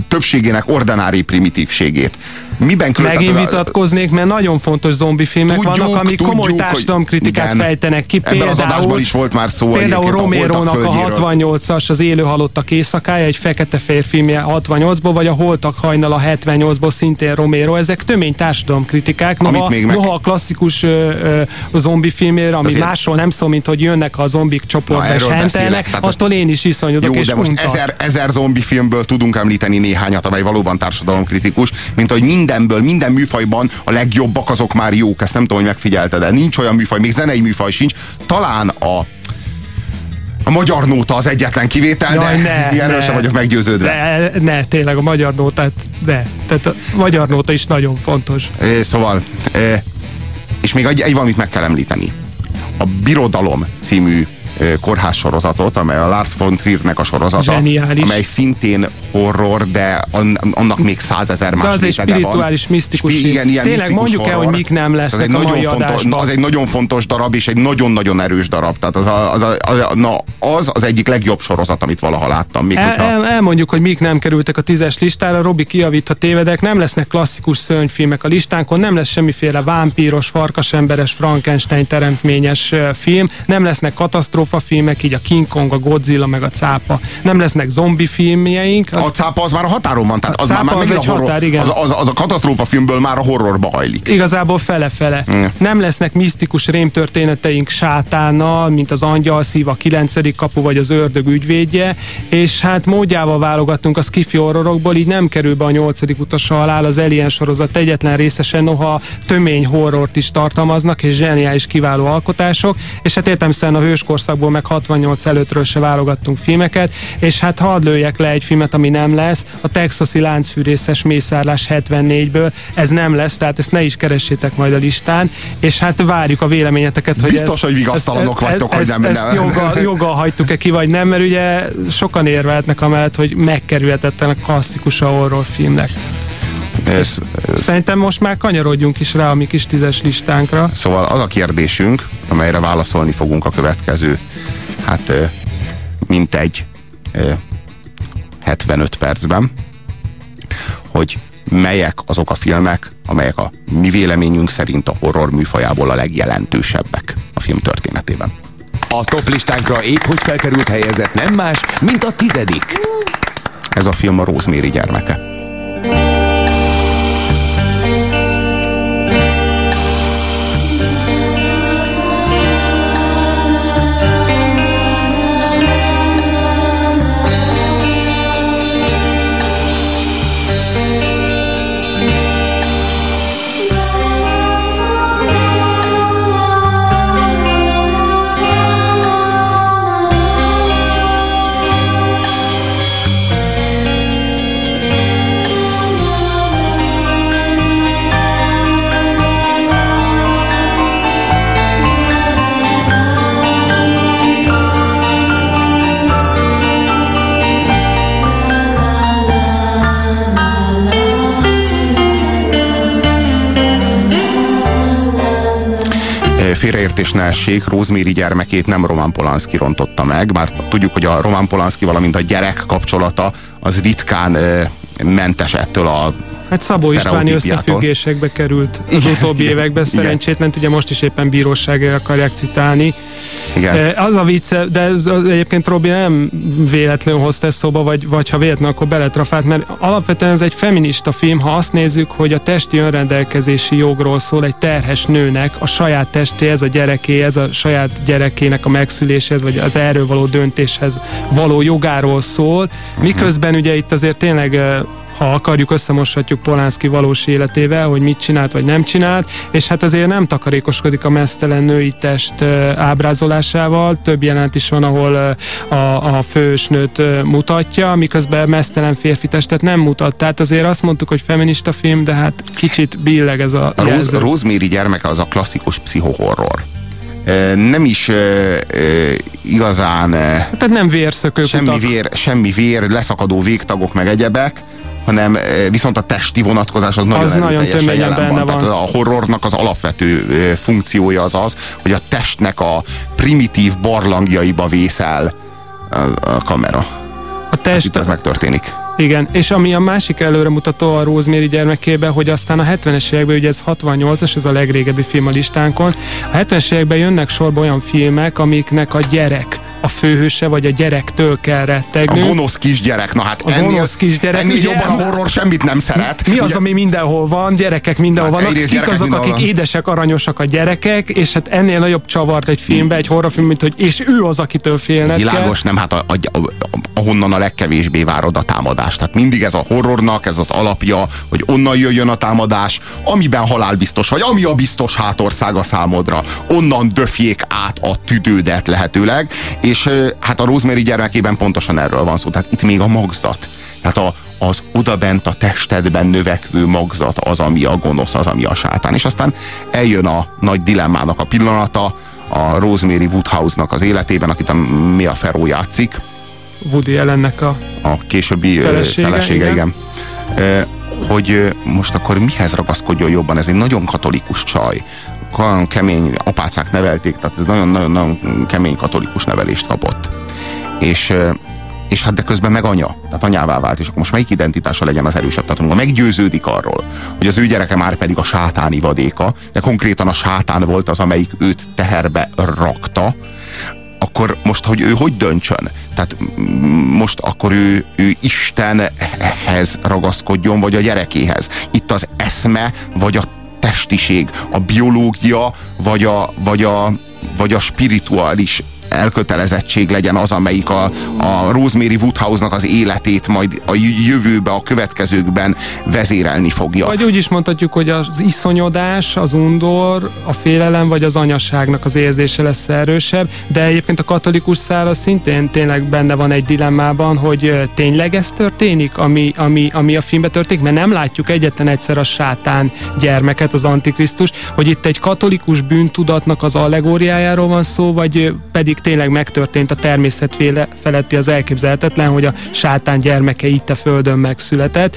többségének ordinári primitívségét. Miben különböző? Megint vitatkoznék, mert nagyon fontos zombi filmek Tudjuk, vannak, amik tudjuk, komoly társadalomkritikát igen. fejtenek ki. Ebben az adásban is volt már szó Például a Romérónak a földjéről. 68-as, az élő halottak éjszakája, egy fekete férfilmje 68-ból, vagy a Holtak hajnala 78-ból szintén Romero. Ezek tömény társadalomkritikák. Noha, még meg- noha a klasszikus ö, ö, zombi filmére, ami Azért- másról nem szól, mint hogy jönnek a zombik csoportba Na, és hentelnek, attól én is iszonyodok Jó, és de most ezer, ezer zombi filmből tudunk említeni néhányat, amely valóban társadalomkritikus, mint hogy mindenből, minden műfajban a legjobbak azok már jók, ezt nem tudom, hogy megfigyelted, de nincs olyan műfaj, még zenei műfaj sincs, talán a a magyar nóta az egyetlen kivétel, Jaj, de ne, [laughs] erről ne. sem vagyok meggyőződve. De, ne, tényleg a magyar nótát, de. Tehát a magyar nóta is nagyon fontos. É, Szóval, é, és még egy, egy valamit meg kell említeni. A Birodalom című kórház sorozatot, amely a Lars von Triernek a sorozata, Zseniális. amely szintén horror, de an, annak még százezer más De az egy rétege van. spirituális, misztikus Spi- igen, ilyen Tényleg mondjuk el, horror. hogy mik nem lesznek az egy a nagyon mai fontos, adásban. Az egy nagyon fontos darab, és egy nagyon-nagyon erős darab. Tehát az, a, az, a, az, a, na, az az egyik legjobb sorozat, amit valaha láttam. Még El, hogyha, el, elmondjuk, hogy mik nem kerültek a tízes listára, Robi kijavít, ha tévedek, nem lesznek klasszikus szörnyfilmek a listánkon, nem lesz semmiféle vámpíros, farkasemberes, Frankenstein teremtményes film, nem lesznek katasztrófafilmek, így a King Kong, a Godzilla, meg a cápa, nem lesznek zombi filmjeink, a cápa az már a határon van, tehát A az már, már az egy a horror, határ, igen. az, az, az, a katasztrófa filmből már a horrorba hajlik. Igazából fele-fele. Mm. Nem lesznek misztikus rémtörténeteink sátánnal, mint az angyal szív, a kilencedik kapu vagy az ördög ügyvédje, és hát módjával válogattunk a skifi horrorokból, így nem kerül be a nyolcadik utas halál, az Alien sorozat egyetlen részesen, noha tömény horrort is tartalmaznak, és zseniális kiváló alkotások, és hát értelmszerűen a hőskorszakból meg 68 előttről se válogattunk filmeket, és hát hadd lőjek le egy filmet, ami nem lesz, a texasi láncfűrészes mészárlás 74-ből, ez nem lesz, tehát ezt ne is keressétek majd a listán, és hát várjuk a véleményeteket, hogy Biztos, ez, hogy vigasztalanok ez, vagytok, ez, hogy nem- ezt nem- joggal, [laughs] joggal hagytuk-e ki, vagy nem, mert ugye sokan érvelhetnek amellett, hogy megkerülhetetlen a klasszikus a horrorfilmnek. Ez, ez, Szerintem most már kanyarodjunk is rá a mi kis tízes listánkra. Szóval az a kérdésünk, amelyre válaszolni fogunk a következő, hát mintegy ö, 75 percben, hogy melyek azok a filmek, amelyek a mi véleményünk szerint a horror műfajából a legjelentősebbek a film történetében. A top listánkra épp hogy felkerült helyezett nem más, mint a tizedik. Ez a film a Rosemary gyermeke. Félreértés ne essék, Rosemary gyermekét nem Roman Polanski rontotta meg, bár tudjuk, hogy a Roman Polanski, valamint a gyerek kapcsolata az ritkán ö, mentes ettől a Hát Szabó Istváni összefüggésekbe került az utóbbi években, szerencsétlen, ugye most is éppen bíróságra akarják citálni. Igen. Eh, Az a vicce, de az- az egyébként Robi nem véletlenül hozta ezt szóba, vagy, vagy ha véletlenül, akkor beletrafált, mert alapvetően ez egy feminista film, ha azt nézzük, hogy a testi önrendelkezési jogról szól egy terhes nőnek, a saját testéhez, a gyerekéhez, a saját gyerekének a megszüléshez, vagy az erről való döntéshez való jogáról szól, miközben ugye itt azért tényleg eh, ha akarjuk, összemoshatjuk Polánszki valós életével, hogy mit csinált vagy nem csinált, és hát azért nem takarékoskodik a mesztelen női test ábrázolásával. Több jelent is van, ahol a, a fősnőt mutatja, miközben mesztelen férfi testet nem mutat. Tehát azért azt mondtuk, hogy feminista film, de hát kicsit billeg ez a A Rose. Rosemary gyermeke az a klasszikus pszichohorror. Nem is ö, ö, igazán ö, Tehát nem vérszökők semmi utak. vér, semmi vér, leszakadó végtagok meg egyebek, hanem ö, viszont a testi vonatkozás az nagyon, Az nagyon töményen jelen benne van. Tehát van. a horrornak az alapvető ö, funkciója az az, hogy a testnek a primitív barlangjaiba vészel a, a kamera. A test, Itt ez megtörténik. Igen, és ami a másik előremutató a Rosemary gyermekében, hogy aztán a 70-es években, ugye ez 68-as, ez a legrégebbi film a listánkon, a 70-es években jönnek sorba olyan filmek, amiknek a gyerek a főhőse, vagy a gyerektől kell A rettegnünk. gonosz kisgyerek, na hát A ennél, gonosz kisgyerek, ennél ugye- jobban a horror semmit nem szeret. Mi az, Ugye- ami mindenhol van, gyerekek mindenhol Hát vannak, kik azok, akik van. édesek, aranyosak a gyerekek, és hát ennél nagyobb csavart egy filmbe, egy horrorfilm, mint hogy és ő az, akitől félned kell. Világos, nem, hát a, a, a, ahonnan a legkevésbé várod a támadást. Tehát mindig ez a horrornak, ez az alapja, hogy onnan jöjjön a támadás, amiben halálbiztos vagy, ami a biztos hátország a számodra. Onnan döfjék át a tüdődet lehetőleg, és hát a Rosemary gyermekében pontosan erről van szó. Tehát itt még a magzat. Tehát a, az odabent a testedben növekvő magzat az, ami a gonosz, az, ami a sátán. És aztán eljön a nagy dilemmának a pillanata, a Rosemary Woodhouse-nak az életében, akit a Mia Farrow játszik, Woody ellennek a a későbbi Felesége, felesége, igen. igen. Hogy most akkor mihez ragaszkodjon jobban? Ez egy nagyon katolikus csaj. Olyan kemény apácák nevelték, tehát ez nagyon-nagyon kemény katolikus nevelést kapott. És és hát de közben meg anya, tehát anyává vált, és akkor most melyik identitása legyen az erősebb? Tehát amikor meggyőződik arról, hogy az ő gyereke már pedig a sátáni vadéka, de konkrétan a sátán volt az, amelyik őt teherbe rakta, akkor most, hogy ő hogy döntsön? Tehát most akkor ő, ő Istenhez ragaszkodjon, vagy a gyerekéhez. Itt az eszme, vagy a testiség, a biológia, vagy a, vagy a, vagy a spirituális elkötelezettség legyen az, amelyik a, a Rosemary Woodhouse-nak az életét majd a jövőbe, a következőkben vezérelni fogja. Vagy úgy is mondhatjuk, hogy az iszonyodás, az undor, a félelem vagy az anyaságnak az érzése lesz erősebb, de egyébként a katolikus szál szintén tényleg benne van egy dilemmában, hogy tényleg ez történik, ami, ami, ami a filmben történik, mert nem látjuk egyetlen egyszer a sátán gyermeket, az antikrisztus, hogy itt egy katolikus bűntudatnak az allegóriájáról van szó, vagy pedig tényleg megtörtént a természet feletti az elképzelhetetlen, hogy a sátán gyermeke itt a földön megszületett.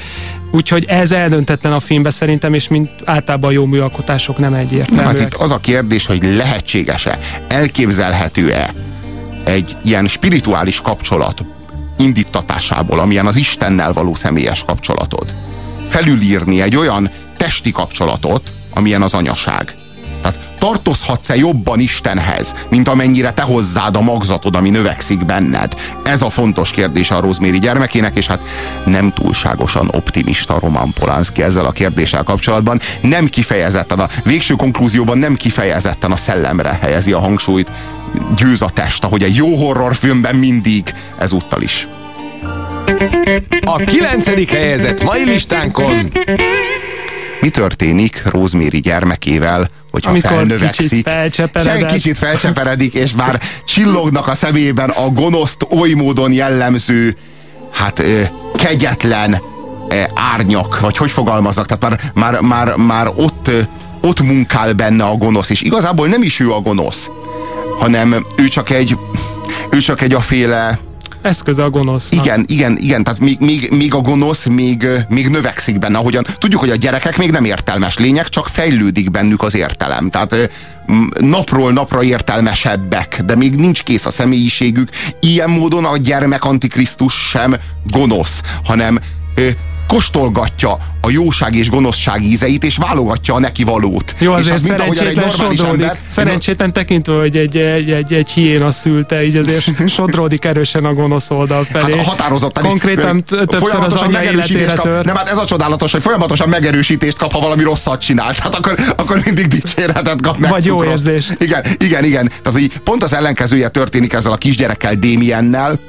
Úgyhogy ez eldöntetlen a filmben szerintem, és mint általában jó műalkotások nem Na, hát itt az a kérdés, hogy lehetséges-e, elképzelhető-e egy ilyen spirituális kapcsolat indítatásából, amilyen az Istennel való személyes kapcsolatod, felülírni egy olyan testi kapcsolatot, amilyen az anyaság. Tartozhatsz-e jobban Istenhez, mint amennyire te hozzád a magzatod, ami növekszik benned? Ez a fontos kérdés a Rosemary gyermekének, és hát nem túlságosan optimista Roman Polanski ezzel a kérdéssel kapcsolatban. Nem kifejezetten, a végső konklúzióban nem kifejezetten a szellemre helyezi a hangsúlyt, győz a test, ahogy egy jó horrorfilmben mindig, ezúttal is. A kilencedik helyezett mai listánkon Mi történik Rosemary gyermekével, hogyha Amikor felnövekszik? kicsit kicsit felcseperedik, és már csillognak a szemében a gonoszt oly módon jellemző, hát kegyetlen árnyak, vagy hogy fogalmaznak, tehát már, már, már, már ott, ott munkál benne a gonosz, és igazából nem is ő a gonosz, hanem ő csak egy, ő csak egy a féle eszköze a gonosz. Igen, igen, igen, tehát még, még, még a gonosz még, még növekszik benne, ahogyan tudjuk, hogy a gyerekek még nem értelmes lények, csak fejlődik bennük az értelem. Tehát napról napra értelmesebbek, de még nincs kész a személyiségük. Ilyen módon a gyermek antikrisztus sem gonosz, hanem kóstolgatja a jóság és gonoszság ízeit, és válogatja a neki valót. Jó, és azért az, mint ahogyan egy normális sodródik. ember, Szerencsétlen tekintve, hogy egy, egy, egy, egy hiéna szülte, így azért [laughs] sodródik erősen a gonosz oldal felé. Hát határozottan. Konkrétan többször az folyamatosan anyja életére kap. tör. Nem, hát ez a csodálatos, hogy folyamatosan megerősítést kap, ha valami rosszat csinál. Tehát akkor, akkor mindig dicséretet kap meg. Vagy jó cukrot. érzést. Igen, igen, igen. Tehát így pont az ellenkezője történik ezzel a kisgyerekkel, Démiennel.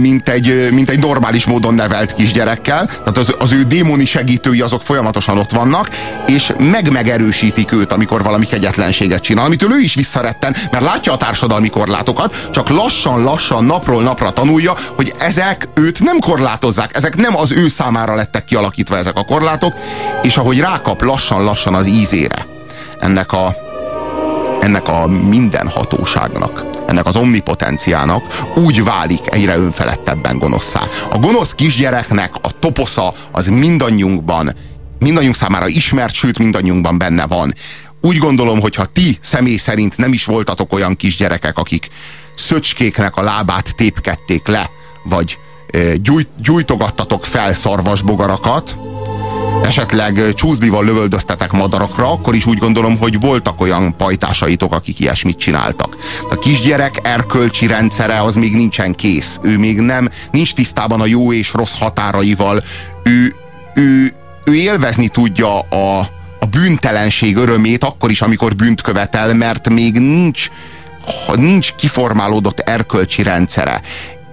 Mint egy, mint egy normális módon nevelt kisgyerekkel, tehát az, az ő démoni segítői azok folyamatosan ott vannak, és meg-megerősítik őt, amikor valami kegyetlenséget csinál, amitől ő is visszaretten, mert látja a társadalmi korlátokat, csak lassan-lassan, napról napra tanulja, hogy ezek őt nem korlátozzák, ezek nem az ő számára lettek kialakítva ezek a korlátok, és ahogy rákap lassan-lassan az ízére ennek a, ennek a mindenhatóságnak, ennek az omnipotenciának úgy válik egyre önfelettebben gonoszszá. A gonosz kisgyereknek a toposza az mindannyiunkban, mindannyiunk számára ismert, sőt mindannyiunkban benne van. Úgy gondolom, hogy ha ti személy szerint nem is voltatok olyan kisgyerekek, akik szöcskéknek a lábát tépkedték le, vagy gyújtogattatok fel szarvasbogarakat, esetleg csúzlival lövöldöztetek madarakra, akkor is úgy gondolom, hogy voltak olyan pajtásaitok, akik ilyesmit csináltak. A kisgyerek erkölcsi rendszere az még nincsen kész. Ő még nem, nincs tisztában a jó és rossz határaival. Ő, ő, ő élvezni tudja a, a bűntelenség örömét akkor is, amikor bűnt követel, mert még nincs, nincs kiformálódott erkölcsi rendszere.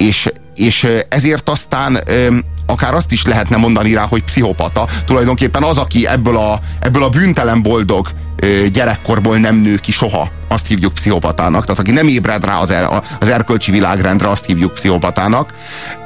És, és ezért aztán akár azt is lehetne mondani rá, hogy pszichopata. Tulajdonképpen az, aki ebből a, ebből a bűntelen boldog gyerekkorból nem nő ki soha, azt hívjuk pszichopatának. Tehát aki nem ébred rá az, er, az erkölcsi világrendre, azt hívjuk pszichopatának.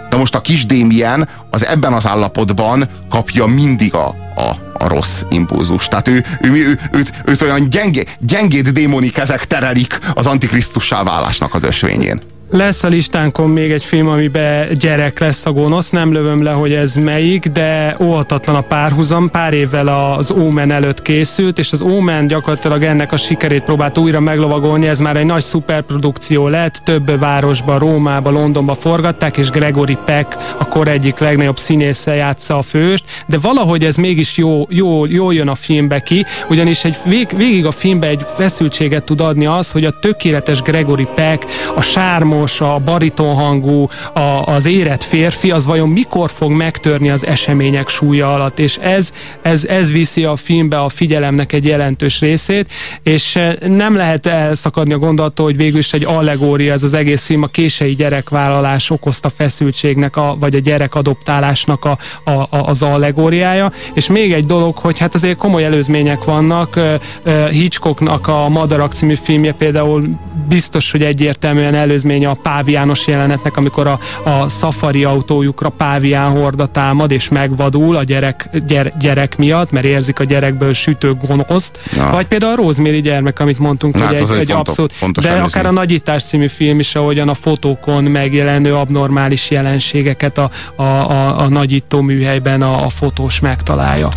De most a kis Démien az ebben az állapotban kapja mindig a, a, a rossz impulzus. Tehát ő, ő, ő, őt, őt olyan gyengé, gyengéd démoni kezek terelik az antikrisztussá válásnak az ösvényén. Lesz a listánkon még egy film, amiben gyerek lesz a gonosz, nem lövöm le, hogy ez melyik, de óhatatlan a párhuzam. Pár évvel az Omen előtt készült, és az Omen gyakorlatilag ennek a sikerét próbált újra meglovagolni, ez már egy nagy szuperprodukció lett, több városba, Rómába, Londonba forgatták, és Gregory Peck, a kor egyik legnagyobb színésze játsza a főst, de valahogy ez mégis jó, jó, jó jön a filmbe ki, ugyanis egy vég, végig a filmbe egy feszültséget tud adni az, hogy a tökéletes Gregory Peck, a sármos, a baritonhangú, a, az érett férfi, az vajon mikor fog megtörni az események súlya alatt, és ez, ez, ez viszi a filmbe a figyelemnek egy jelentős részét, és eh, nem lehet elszakadni a gondolattól, hogy végül is egy allegória ez az egész film, a kései gyerekvállalás okozta feszültségnek, a, vagy a gyerek adoptálásnak a, a, a, az allegóriája, és még egy dolog, hogy hát azért komoly előzmények vannak, eh, eh, Hitchcocknak a Madarak című filmje például biztos, hogy egyértelműen előzmény a páviános jelenetnek, amikor a, a szafari autójukra pávián horda támad, és megvadul a gyerek, gyere, gyerek miatt, mert érzik a gyerekből sütő gonoszt. Ja. Vagy például a Rosemary gyermek, amit mondtunk, Na, hogy hát egy, egy fontos- abszolút, fontos de előzmény. akár a Nagyítás című film is, ahogyan a fotókon megjelenő abnormális jelenségeket a, a, a, a nagyító műhelyben a, a fotós megtalálja.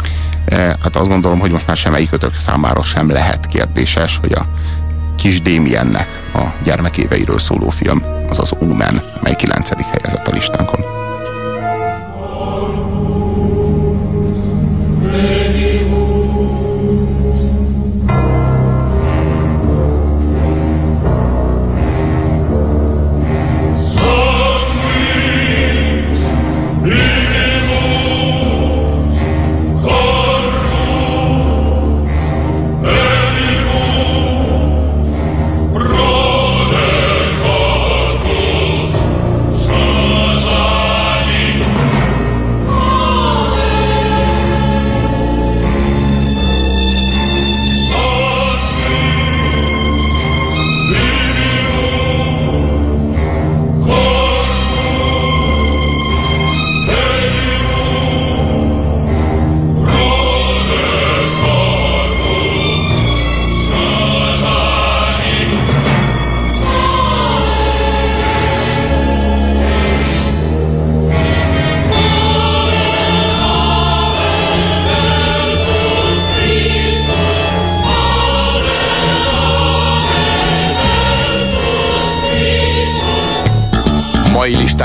Eh, Hát azt gondolom, hogy most már semmelyikőtök számára sem lehet kérdéses, hogy a kis Démiennek a gyermekéveiről szóló film, az az Omen, mely 9. helyezett a listánkon.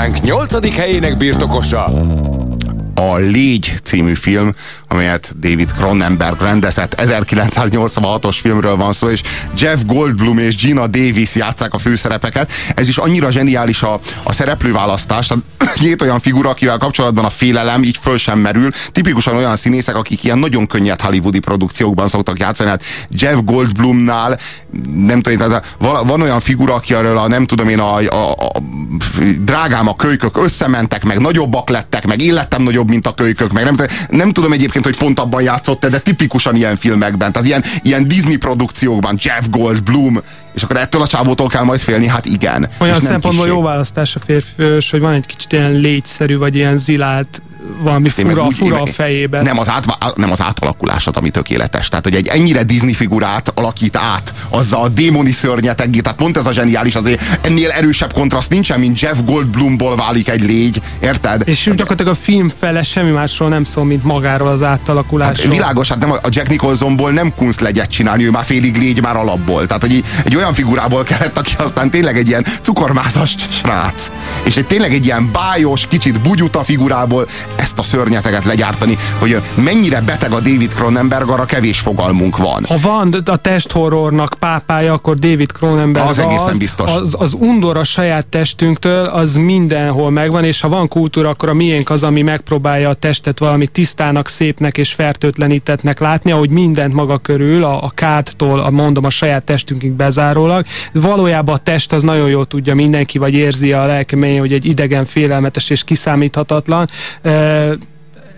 Listánk 8. helyének birtokosa. A Légy című film, amelyet David Cronenberg rendezett. 1986-os filmről van szó, és Jeff Goldblum és Gina Davis játszák a főszerepeket. Ez is annyira zseniális a, a szereplőválasztás. [clears throat] Két olyan figura, akivel kapcsolatban a félelem így föl sem merül. Tipikusan olyan színészek, akik ilyen nagyon könnyed hollywoodi produkciókban szoktak játszani. Hát Jeff Goldblumnál nem tudom, tehát van olyan figura, aki arról a nem tudom én a, a, a drágám a kölykök összementek, meg nagyobbak lettek, meg életem nagyobb, mint a kölykök, meg nem, nem tudom egyébként, hogy pont abban játszott de tipikusan ilyen filmekben, tehát ilyen, ilyen Disney produkciókban, Jeff Goldblum, és akkor ettől a csávótól kell majd félni, hát igen. Olyan szempontból jó választás a férfi, hogy van egy kicsit ilyen légyszerű, vagy ilyen zilált valami fura, úgy, fura a fejében. Nem az, át, nem az átalakulásod, ami tökéletes. Tehát, hogy egy ennyire Disney figurát alakít át, azzal a démoni szörnyeteggé, tehát pont ez a zseniális, az, hogy ennél erősebb kontraszt nincsen, mint Jeff Goldblumból válik egy légy, érted? És gyakorlatilag a film fele semmi másról nem szól, mint magáról az átalakulásról. Hát világos, hát nem a Jack Nicholsonból nem kunst legyet csinálni, ő már félig légy már alapból. Tehát, hogy egy olyan figurából kellett, aki aztán tényleg egy ilyen cukormázas srác. És egy tényleg egy ilyen bájos, kicsit bugyuta figurából ezt a szörnyeteget legyártani, hogy mennyire beteg a David Cronenberg, arra kevés fogalmunk van. Ha van a testhorrornak pápája, akkor David Cronenberg az, egészen az, biztos. Az, az undor a saját testünktől, az mindenhol megvan, és ha van kultúra, akkor a miénk az, ami megpróbálja a testet valami tisztának, szépnek és fertőtlenítetnek látni, ahogy mindent maga körül, a, a kádtól, a mondom, a saját testünkig bezárólag. Valójában a test az nagyon jól tudja mindenki, vagy érzi a lelkemény, hogy egy idegen, félelmetes és kiszámíthatatlan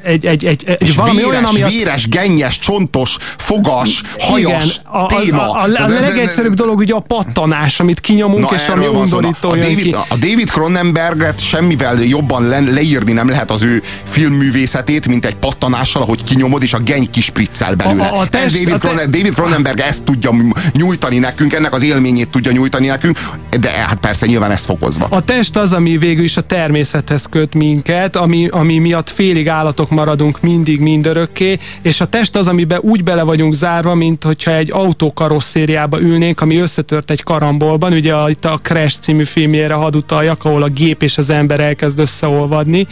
egy, egy, egy, egy valami véres, olyan, ami... Véres, gennyes, csontos, fogas, hajas Igen, a, téma. A, a, a, a legegyszerűbb dolog ugye a pattanás, amit kinyomunk, Na, és ami undorító a David, ki. a David Cronenberget semmivel jobban le, leírni nem lehet az ő filmművészetét, mint egy pattanással, ahogy kinyomod, és a geny kispriccel belőle. A, a test, Ez David, a te... Cronen, David Cronenberg ezt tudja nyújtani nekünk, ennek az élményét tudja nyújtani nekünk, de hát persze nyilván ezt fokozva. A test az, ami végül is a természethez köt minket, ami, ami miatt félig állatok maradunk mindig mindörökké, és a test az, amiben úgy bele vagyunk zárva, mint hogyha egy autó karosszériába ülnénk, ami összetört egy karambolban, ugye a, itt a Crash című filmjére hadd utaljak, ahol a gép és az ember elkezd összeolvadni,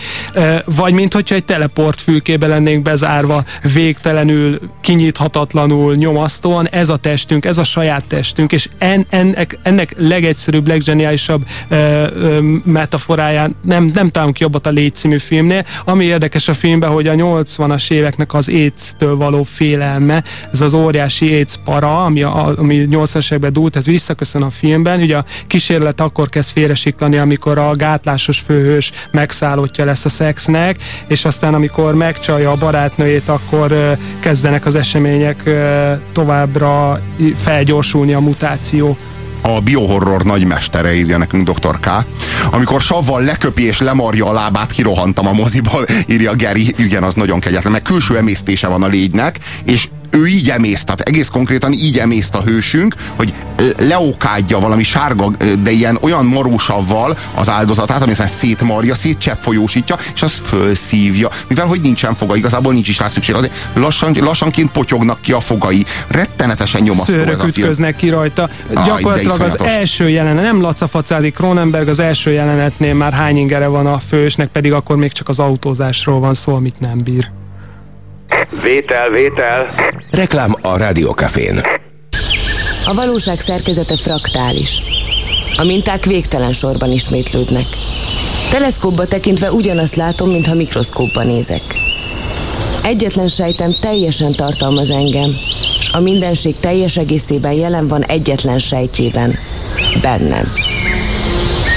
vagy mint hogyha egy teleport fülkébe lennénk bezárva, végtelenül, kinyithatatlanul, nyomasztóan, ez a testünk, ez a saját testünk, és en, ennek, ennek legegyszerűbb, legzseniálisabb ö, ö, metaforáján nem, nem találunk jobbat a Légy című filmnél, ami érdekes a filmben, hogy a 80-as éveknek az AIDS-től való félelme, ez az óriási AIDS para, ami, a, ami 80-as években dúlt, ez visszaköszön a filmben. Ugye a kísérlet akkor kezd félresiklani, amikor a gátlásos főhős megszállottja lesz a szexnek, és aztán amikor megcsalja a barátnőjét, akkor kezdenek az események továbbra felgyorsulni a mutáció a biohorror nagymestere, írja nekünk Dr. K. Amikor savval leköpi és lemarja a lábát, kirohantam a moziból, írja Geri, igen, az nagyon kegyetlen, meg külső emésztése van a légynek, és ő így emészt, tehát egész konkrétan így emészt a hősünk, hogy leokádja valami sárga, de ilyen olyan marúsavval az áldozatát, ami aztán szétmarja, szétcseppfolyósítja, és az fölszívja. Mivel, hogy nincsen foga, igazából nincs is rá szükség. Azért lassan, lassanként potyognak ki a fogai. Rettenetesen nyomasztó Szőrök ez a film. ütköznek ki rajta. Ah, Gyakorlatilag az első jelenet, nem lacafacázik Cronenberg, az első jelenetnél már hány ingere van a fősnek, pedig akkor még csak az autózásról van szó, amit nem bír. Vétel, vétel. Reklám a Rádiókafén. A valóság szerkezete fraktális. A minták végtelen sorban ismétlődnek. Teleszkópba tekintve ugyanazt látom, mintha mikroszkópba nézek. Egyetlen sejtem teljesen tartalmaz engem, és a mindenség teljes egészében jelen van egyetlen sejtjében, bennem.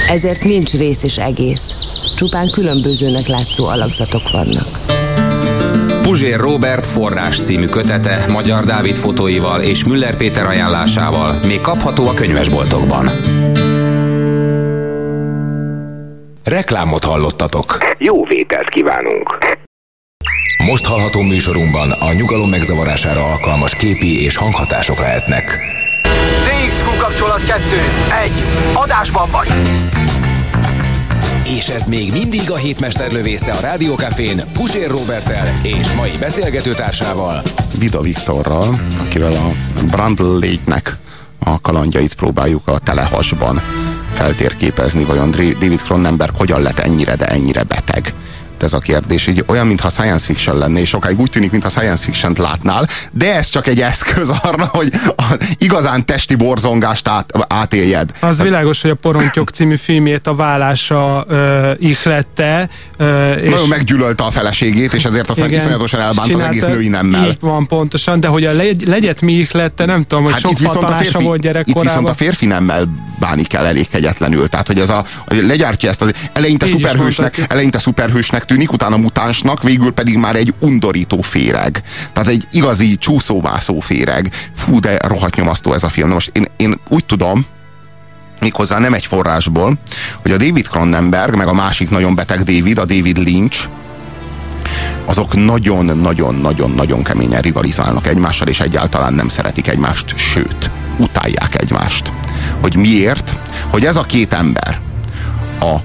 Ezért nincs rész és egész, csupán különbözőnek látszó alakzatok vannak. Puzsér Robert forrás című kötete Magyar Dávid fotóival és Müller Péter ajánlásával még kapható a könyvesboltokban. Reklámot hallottatok. Jó vételt kívánunk! Most hallható műsorunkban a nyugalom megzavarására alkalmas képi és hanghatások lehetnek. DXQ kapcsolat 2. 1. Adásban vagy! És ez még mindig a hétmester lövésze a Rádiókafén Pusér Robertel és mai beszélgetőtársával. Vida Viktorral, akivel a Brandl nek a kalandjait próbáljuk a telehasban feltérképezni, vajon David Cronenberg hogyan lett ennyire, de ennyire beteg ez a kérdés. Így olyan, mintha science fiction lenne, és sokáig úgy tűnik, mintha science fiction-t látnál, de ez csak egy eszköz arra, hogy a igazán testi borzongást át, átéljed. Az világos, hogy a Porontyok című filmét a vállása ö, ihlette. Ö, és Nagyon meggyűlölte a feleségét, és ezért aztán Igen, iszonyatosan elbánt az egész női nemmel. Így van, pontosan, de hogy a legy, legyet mi ihlette, nem tudom, hogy sok fatalása volt itt viszont gyerekkorában. a férfi nemmel bánik el elég kegyetlenül. Tehát, hogy ez a, legyártja ezt az, eleinte szuperhősnek, eleinte szuperhősnek tűnik, utána mutánsnak, végül pedig már egy undorító féreg. Tehát egy igazi csúszómászó féreg. Fú, de rohadt nyomasztó ez a film. Most én, én úgy tudom, méghozzá nem egy forrásból, hogy a David Cronenberg, meg a másik nagyon beteg David, a David Lynch, azok nagyon-nagyon-nagyon-nagyon keményen rivalizálnak egymással, és egyáltalán nem szeretik egymást, sőt, utálják egymást. Hogy miért? Hogy ez a két ember, a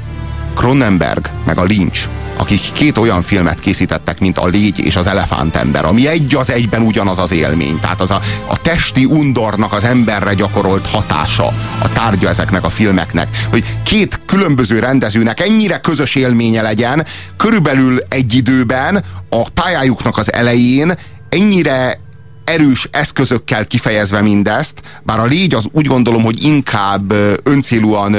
Cronenberg meg a Lynch, akik két olyan filmet készítettek, mint a Légy és az Elefántember, ami egy az egyben ugyanaz az élmény. Tehát az a, a testi undornak az emberre gyakorolt hatása, a tárgya ezeknek a filmeknek, hogy két különböző rendezőnek ennyire közös élménye legyen, körülbelül egy időben a pályájuknak az elején ennyire erős eszközökkel kifejezve mindezt, bár a légy az úgy gondolom, hogy inkább öncélúan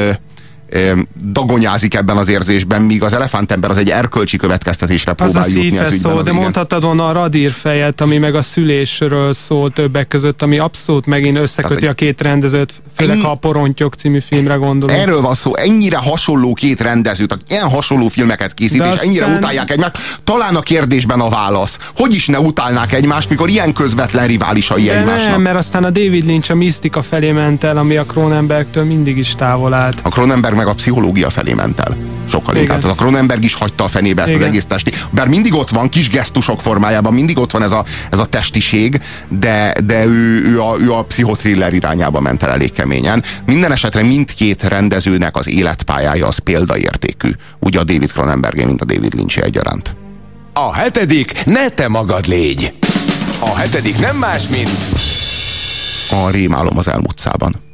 dagonyázik ebben az érzésben, míg az elefántember az egy erkölcsi következtetésre Az próbál jutni az ügyben. szól, az de igen. mondhatod volna a radír fejet, ami meg a szülésről szól többek között, ami abszolút megint összeköti Tehát, a két rendezőt, főleg ennyi- ha a Porontyok című filmre gondolunk. Erről van szó, ennyire hasonló két rendezőt, akik ilyen hasonló filmeket készít, De és ennyire aztán- utálják egymást. Talán a kérdésben a válasz. Hogy is ne utálnák egymást, mikor ilyen közvetlen riválisai De egymásnak? nem, mert aztán a David Lynch a misztika felé ment el, ami a Cronenbergtől mindig is távol állt. A Cronenberg meg a pszichológia felé ment el. Sokkal inkább. Tehát a Cronenberg is hagyta a fenébe ezt Igen. az egész testi. Bár mindig ott van, kis gesztusok formájában, mindig ott van ez a, ez a testiség, de, de ő, ő, a, ő a pszichotriller irányába ment el elég keményen. Minden esetre mindkét rendezőnek az életpályája az példaértékű. Úgy a David Cronenbergé, mint a David Lynch egyaránt. A hetedik ne te magad légy. A hetedik nem más, mint A rémálom az elmúltszában. Na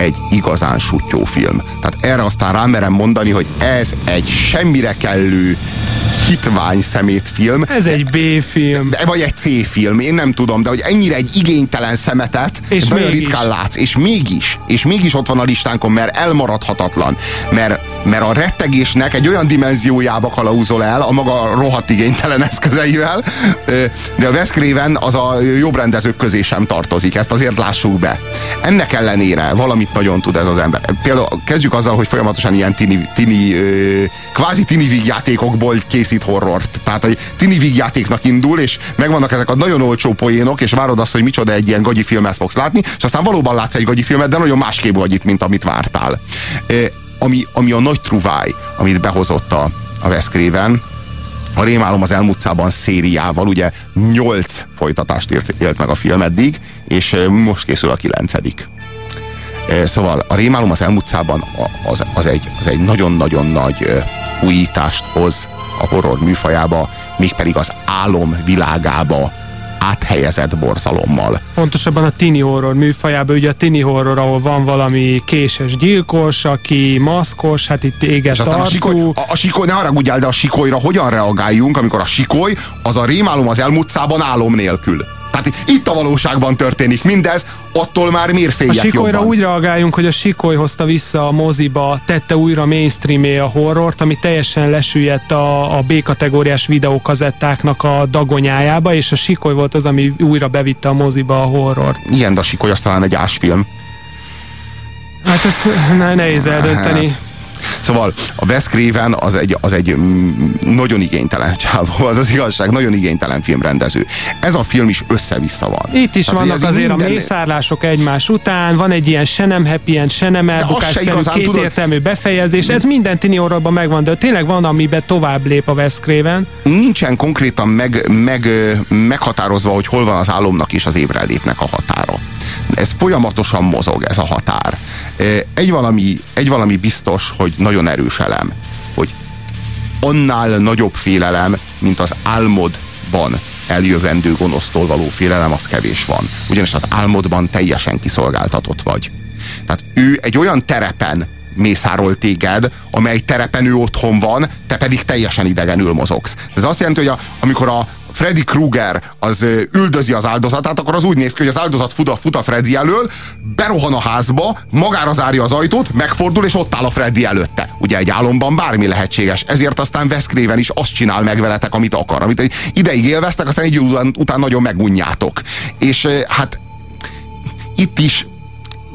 egy igazán sutyó film. Tehát erre aztán rámerem mondani, hogy ez egy semmire kellő hitvány szemét film. Ez egy B-film. De, vagy egy C-film, én nem tudom, de hogy ennyire egy igénytelen szemetet És nagyon mégis. ritkán látsz, és mégis, és mégis ott van a listánkon, mert elmaradhatatlan, mert, mert a rettegésnek egy olyan dimenziójába kalauzol el a maga rohadt igénytelen eszközeivel, de a Wes Craven az a jobb rendezők közé sem tartozik, ezt azért lássuk be. Ennek ellenére valamit nagyon tud ez az ember. Például kezdjük azzal, hogy folyamatosan ilyen tini, tini kvázi tini vígjátékokból készít horrort. Tehát, hogy tini vígjátéknak indul, és megvannak ezek a nagyon olcsó poénok, és várod azt, hogy micsoda egy ilyen gagyi filmet fogsz látni, és aztán valóban látsz egy gagyi filmet, de nagyon másképp gagyit, mint amit vártál. Ami, ami a nagy truváj, amit behozott a, a Wes Craven, a Rémálom az elmúltszában szériával, ugye nyolc folytatást élt, élt meg a film eddig, és most készül a kilencedik. Szóval a Rémálom az a- az, az, egy, az egy nagyon-nagyon nagy újítást hoz a horror műfajába, mégpedig az álom világába áthelyezett borzalommal. Pontosabban a tini horror műfajában, ugye a tini horror, ahol van valami késes gyilkos, aki maszkos, hát itt éget És aztán a sikoly, a, a sikoly, ne haragudjál, de a sikolyra hogyan reagáljunk, amikor a sikoly az a rémálom az elmúltszában álom nélkül. Tehát itt a valóságban történik mindez, attól már miért A Sikolyra jobban? úgy reagáljunk, hogy a Sikoly hozta vissza a moziba, tette újra mainstreamé a horrort, ami teljesen lesüllyedt a, a B-kategóriás videókazettáknak a dagonyájába, és a Sikoly volt az, ami újra bevitte a moziba a horrort. Igen, de a Sikoly az talán egy ásfilm. Hát ez ne, nehéz eldönteni. Hát. Szóval a Wes Craven az egy, az egy mm, nagyon igénytelen csávó, az az igazság, nagyon igénytelen filmrendező. Ez a film is össze-vissza van. Itt is Tehát, vannak azért minden- a mészárlások egymás után, van egy ilyen se nem happy end, se nem elbukás, se szerű igazán tudod- kétértelmű befejezés. Ez minden tini horrorban megvan, de tényleg van, amiben tovább lép a Wes Craven. nincsen konkrétan meg, meg, meghatározva, hogy hol van az álomnak és az ébrelétnek a határa. Ez folyamatosan mozog, ez a határ. Egy valami, egy valami biztos, hogy nagyon erős elem, hogy annál nagyobb félelem, mint az álmodban eljövendő gonosztól való félelem, az kevés van. Ugyanis az álmodban teljesen kiszolgáltatott vagy. Tehát ő egy olyan terepen mészárol téged, amely terepen ő otthon van, te pedig teljesen idegenül mozogsz. Ez azt jelenti, hogy a, amikor a Freddy Krueger az üldözi az áldozatát, akkor az úgy néz ki, hogy az áldozat fut a, fut a Freddy elől, berohan a házba, magára zárja az ajtót, megfordul, és ott áll a Freddy előtte. Ugye egy álomban bármi lehetséges, ezért aztán Wes Craven is azt csinál meg veletek, amit akar. Amit ideig élveztek, aztán idő után, után nagyon megunjátok. És hát itt is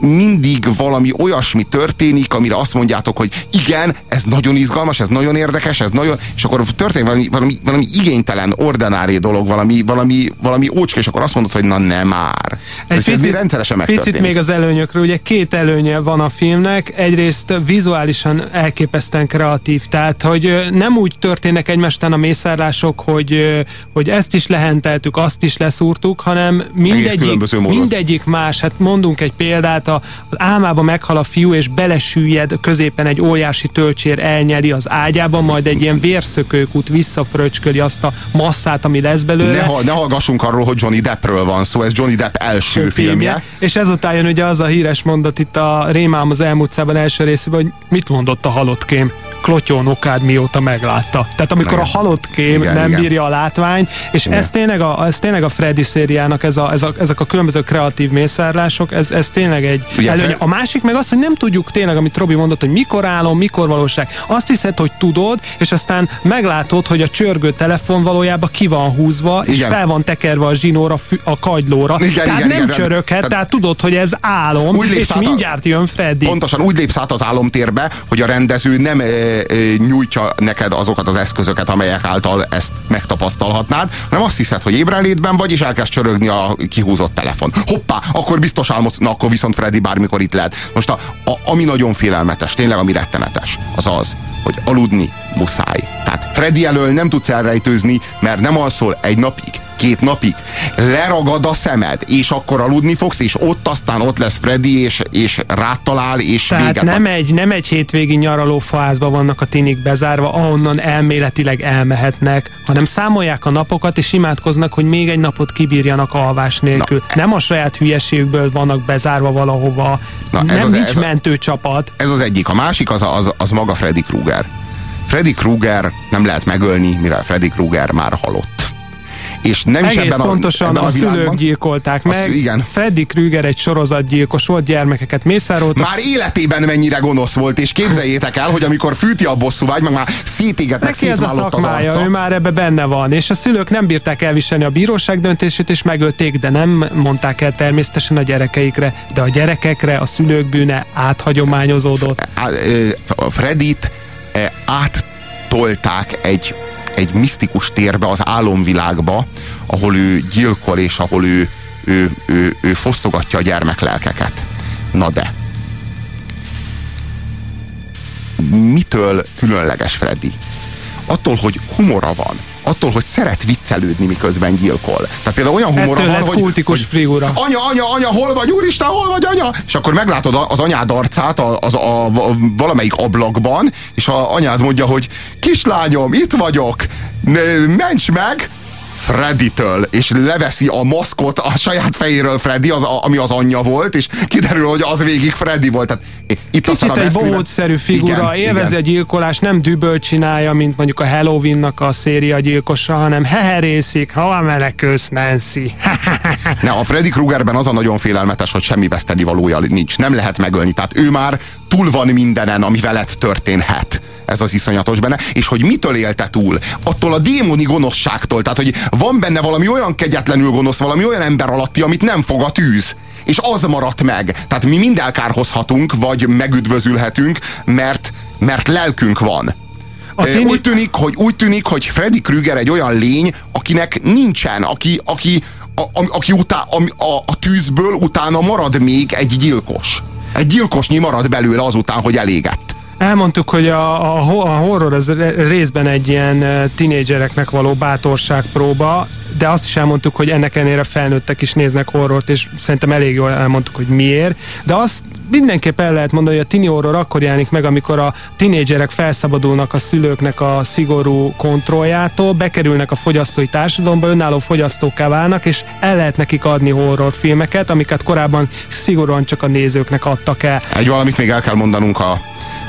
mindig valami olyasmi történik, amire azt mondjátok, hogy igen, ez nagyon izgalmas, ez nagyon érdekes, ez nagyon, és akkor történik valami, valami, valami igénytelen, ordinári dolog, valami, valami, valami ócska, és akkor azt mondod, hogy na nem már. Egy ez picit, rendszeresen picit megtörténik. még az előnyökről, ugye két előnye van a filmnek, egyrészt vizuálisan elképesztően kreatív, tehát hogy nem úgy történnek egymástan a mészárlások, hogy, hogy ezt is lehenteltük, azt is leszúrtuk, hanem mindegyik, mindegyik más, hát mondunk egy példát, a, az álmába meghal a fiú, és belesüllyed középen egy óriási tölcsér elnyeli az ágyában, majd egy ilyen vérszökőkút visszafröcsköli azt a masszát, ami lesz belőle. Ne, ha- ne hallgassunk arról, hogy Johnny Deppről van szó, ez Johnny Depp első filmje. És ezután jön ugye az a híres mondat itt a Rémám az elmúlt szában első részében, hogy mit mondott a halott kém? Klotyón okád mióta meglátta. Tehát amikor Igen. a halott kém Igen, nem igen. bírja a látvány, és Igen. ez tényleg, a, ez tényleg a Freddy szériának, ez a, ez a, ezek a különböző kreatív mészárlások, ez, ez tényleg egy Ugye, előnye. Fred- A másik meg az, hogy nem tudjuk tényleg, amit Robi mondott, hogy mikor álom, mikor valóság. Azt hiszed, hogy tudod, és aztán meglátod, hogy a csörgő telefon valójában ki van húzva, és Igen. fel van tekerve a zsinóra, a kagylóra. Igen, tehát igen, nem igen. csöröghet, Tehát- tehát tudod, hogy ez álom, Úgy és át a- mindjárt jön Freddy. Pontosan úgy lépsz át az álomtérbe, hogy a rendező nem e, e, nyújtja neked azokat az eszközöket, amelyek által ezt megtapasztalhatnád, hanem azt hiszed, hogy ébrenlétben vagy, és elkezd csörögni a kihúzott telefon. Hoppá, akkor biztos álmodsz, na akkor viszont Freddy bármikor itt lehet. Most a, a, ami nagyon félelmetes, tényleg ami rettenetes, az az, hogy aludni muszáj. Tehát Freddy elől nem tudsz elrejtőzni, mert nem alszol egy napig, két napig, leragad a szemed, és akkor aludni fogsz, és ott aztán ott lesz Freddy, és, és rád talál, és Tehát véget nem van. egy, nem egy hétvégi nyaraló faházba vannak a tinik bezárva, ahonnan elméletileg elmehetnek, hanem számolják a napokat, és imádkoznak, hogy még egy napot kibírjanak alvás nélkül. Na, nem a saját hülyeségből vannak bezárva valahova. Na, ez nem az- nincs ez a- mentőcsapat. Ez az egyik. A másik az, az, az maga Freddy Krueger. Freddy Krueger nem lehet megölni, mivel Freddy Krueger már halott. És nem is Egész ebben pontosan a, ebben a, a szülők gyilkolták meg. szü- igen. Freddy Krüger egy sorozatgyilkos volt, gyermekeket mészárolt. Már életében mennyire gonosz volt, és képzeljétek el, hogy amikor fűti a bosszú vágy, meg már szétéget, meg Neki ez a az szakmája, arca. ő már ebbe benne van, és a szülők nem bírták elviselni a bíróság döntését, és megölték, de nem mondták el természetesen a gyerekeikre, de a gyerekekre a szülők bűne áthagyományozódott. Fredit áttolták egy, egy misztikus térbe, az álomvilágba, ahol ő gyilkol, és ahol ő, ő, ő, ő fosztogatja a gyermeklelkeket. Na de. Mitől különleges Freddy? Attól, hogy humora van. Attól, hogy szeret viccelődni, miközben gyilkol. Tehát például olyan Ettől van, hogy, kultikus hogy figura. anya, anya, anya, hol vagy, úristen, hol vagy, anya? És akkor meglátod az anyád arcát a, az, a, a, valamelyik ablakban, és a anyád mondja, hogy kislányom, itt vagyok, ne- ments meg, Freddy-től, és leveszi a maszkot a saját fejéről Freddy, az, ami az anyja volt, és kiderül, hogy az végig Freddy volt. Tehát itt aztán Kicsit a egy bohótszerű figura, Igen, élvezi igen. a gyilkolást, nem düböl csinálja, mint mondjuk a Halloween-nak a széria gyilkosa, hanem heherészik, hova menekülsz, Nancy? [laughs] Ne, a Freddy Kruegerben az a nagyon félelmetes, hogy semmi veszteni valója nincs. Nem lehet megölni. Tehát ő már túl van mindenen, ami veled történhet. Ez az iszonyatos benne. És hogy mitől élte túl? Attól a démoni gonoszságtól. Tehát, hogy van benne valami olyan kegyetlenül gonosz, valami olyan ember alatti, amit nem fog a tűz. És az maradt meg. Tehát mi mind elkárhozhatunk, vagy megüdvözülhetünk, mert, mert lelkünk van. A tini- Úgy tűnik, hogy úgy tűnik, hogy Freddy Krueger egy olyan lény, akinek nincsen, aki, aki, a, a, aki utá, a, a, a tűzből utána marad még egy gyilkos. Egy gyilkosnyi marad belőle azután, hogy elégett. Elmondtuk, hogy a, a, ho- a horror az részben egy ilyen tinédzsereknek való bátorságpróba, de azt is elmondtuk, hogy ennek ellenére felnőttek is néznek horrort, és szerintem elég jól elmondtuk, hogy miért. De azt mindenképp el lehet mondani, hogy a tini horror akkor jelenik meg, amikor a tinédzserek felszabadulnak a szülőknek a szigorú kontrolljától, bekerülnek a fogyasztói társadalomba, önálló fogyasztóká válnak, és el lehet nekik adni horrorfilmeket, amiket korábban szigorúan csak a nézőknek adtak el. Egy valamit még el kell mondanunk a,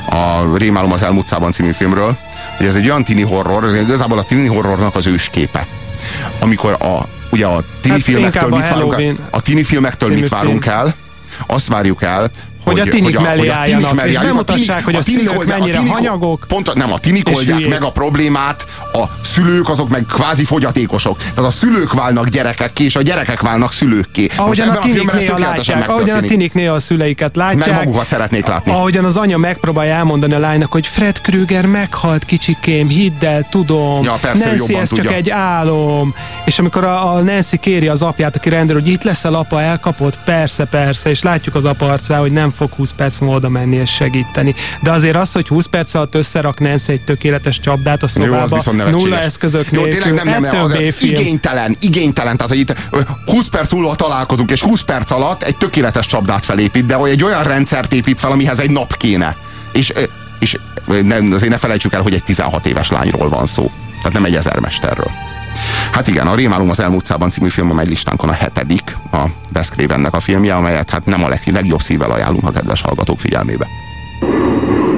a Rémálom az elmúlt szában című filmről, hogy ez egy olyan tini horror, ez igazából a tini horrornak az ősképe. Amikor a, ugye a tini Hát filmektől mit várunk el? A tini filmektől mit várunk film. el? Azt várjuk el, Hogy a tinik mellé tinik álljanak, mellé és bemutassák, hogy a szülők mennyire tinik- hanyagok, Pont, nem, a tinik oldják meg a problémát, a szülők azok meg kvázi fogyatékosok. Tehát a szülők válnak gyerekekké, és a gyerekek válnak szülőkké. Ahogyan a a tinik néha látják, ahogyan a tinik néha a szüleiket Meg látják, magukat szeretnék látni. ahogyan az anya megpróbálja elmondani a lánynak, hogy Fred Krüger meghalt kicsikém, hidd el, tudom, Ja, persze, Nancy, ez csak egy álom. És amikor a, a Nancy kéri az apját, aki rendőr, hogy itt leszel apa, elkapott, persze, persze, és látjuk az apa arcán, hogy nem fog 20 perc múlva oda menni és segíteni. De azért az, hogy 20 perc alatt összerak Nancy egy tökéletes csapdát a Jó, az szobába, nevetséges. nulla eszközök Jó, nélkül, tényleg nem, nem, nem, ettől az igénytelen, igénytelen, tehát hogy itt ö, 20 perc múlva találkozunk, és 20 perc alatt egy tökéletes csapdát felépít, de hogy egy olyan rendszert épít fel, amihez egy nap kéne. És, és nem, azért ne felejtsük el, hogy egy 16 éves lányról van szó. Tehát nem egy ezermesterről. Hát igen, a Rémálom az elmúlt szában című film, amely listánkon a hetedik, a Wes Cravennek a filmje, amelyet hát nem a leg, legjobb szívvel ajánlunk a kedves hallgatók figyelmébe.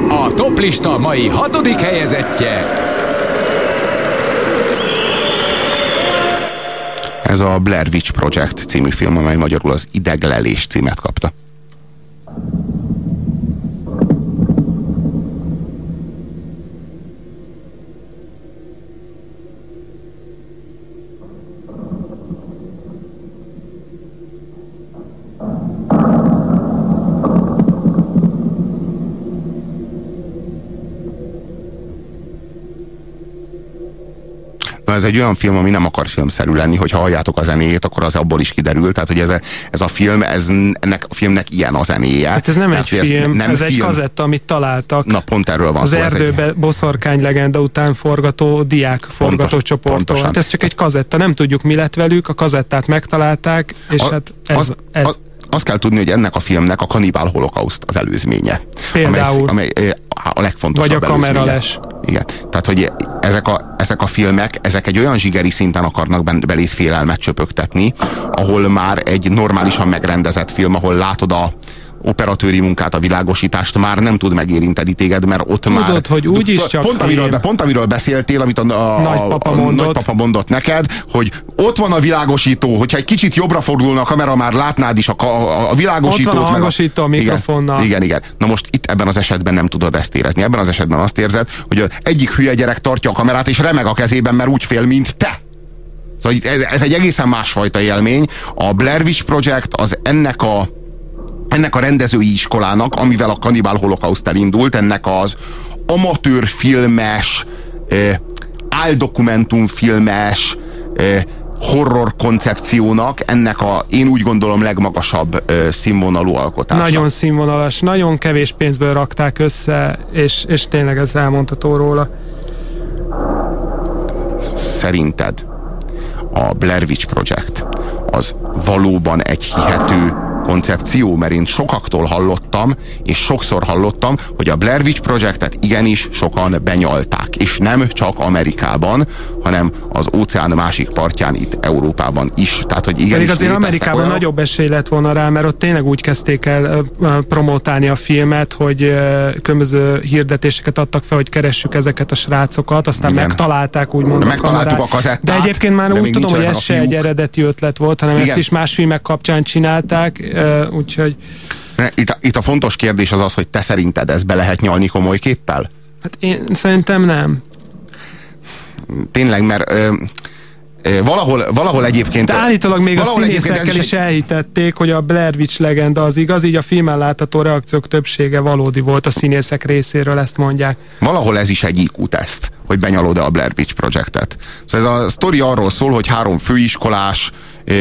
A toplista mai hatodik helyezettje. Ez a Blair Witch Project című film, amely magyarul az Ideglelés címet kapta. Na ez egy olyan film, ami nem akar filmszerű lenni, hogy ha halljátok a zenéjét, akkor az abból is kiderül. Tehát, hogy ez a, ez a film, ez, ennek a filmnek ilyen a zenéje. Hát ez nem Tehát, egy film, nem ez egy film. kazetta, amit találtak. Na pont erről van az szó. ez egy- erdőbe boszorkány legenda után forgató diák forgatócsoporttól. pontosan. Hát ez csak egy kazetta, nem tudjuk mi lett velük, a kazettát megtalálták, és A- hát ez, az, ez Az, azt kell tudni, hogy ennek a filmnek a Kanibál Holocaust az előzménye. Például. Amely, amely eh, a legfontosabb Vagy a kamerales. Igen. Tehát, hogy ezek a, ezek a filmek, ezek egy olyan zsigeri szinten akarnak belét félelmet csöpögtetni, ahol már egy normálisan megrendezett film, ahol látod a operatőri munkát, a világosítást már nem tud megérinteni téged, mert ott Tudod, már... hogy úgyis csak pont, amiről, be- pont amiről beszéltél, amit a, a, Nagypapa a, a mondott. nagypapa mondott neked, hogy ott van a világosító, hogyha egy kicsit jobbra fordulna a kamera, már látnád is a, a, a világosítót. Ott van a hangosító a mikrofonnal. Igen, igen. Na most itt ebben az esetben nem tudod ezt érezni. Ebben az esetben azt érzed, hogy egyik hülye gyerek tartja a kamerát, és remeg a kezében, mert úgy fél, mint te. Szóval ez, ez egy egészen másfajta élmény. A Blair Witch Project az ennek a ennek a rendezői iskolának, amivel a Cannibal Holocaust elindult, ennek az amatőr filmes, eh, áldokumentumfilmes, eh, horror koncepciónak ennek a, én úgy gondolom, legmagasabb eh, színvonalú alkotása. nagyon színvonalas, nagyon kevés pénzből rakták össze, és, és tényleg ez elmondható róla. Szerinted a Blair Witch Project az valóban egy hihető koncepció, mert én sokaktól hallottam, és sokszor hallottam, hogy a Blair Witch Projectet igenis sokan benyalták, és nem csak Amerikában, hanem az óceán másik partján itt Európában is. Tehát, hogy igenis Pedig azért Amerikában olyanok- nagyobb esély lett volna rá, mert ott tényleg úgy kezdték el promotálni a filmet, hogy különböző hirdetéseket adtak fel, hogy keressük ezeket a srácokat, aztán Igen. megtalálták úgymond Megtaláltuk kamerát. a kazettát, De egyébként már úgy tudom, hogy ez a se egy eredeti ötlet volt, hanem ezt Igen. is más filmek kapcsán csinálták, úgyhogy Itt, a- itt a fontos kérdés az az, hogy te szerinted ez be lehet nyalni komoly képpel? hát én szerintem nem. Tényleg, mert ö, valahol, valahol egyébként... De állítólag még a színészekkel is elhitették, hogy a Blair Witch legenda az igaz, így a filmen látható reakciók többsége valódi volt a színészek részéről, ezt mondják. valahol ez is egy IQ teszt, hogy benyalod-e a Blair Witch Projectet. Szóval ez a sztori arról szól, hogy három főiskolás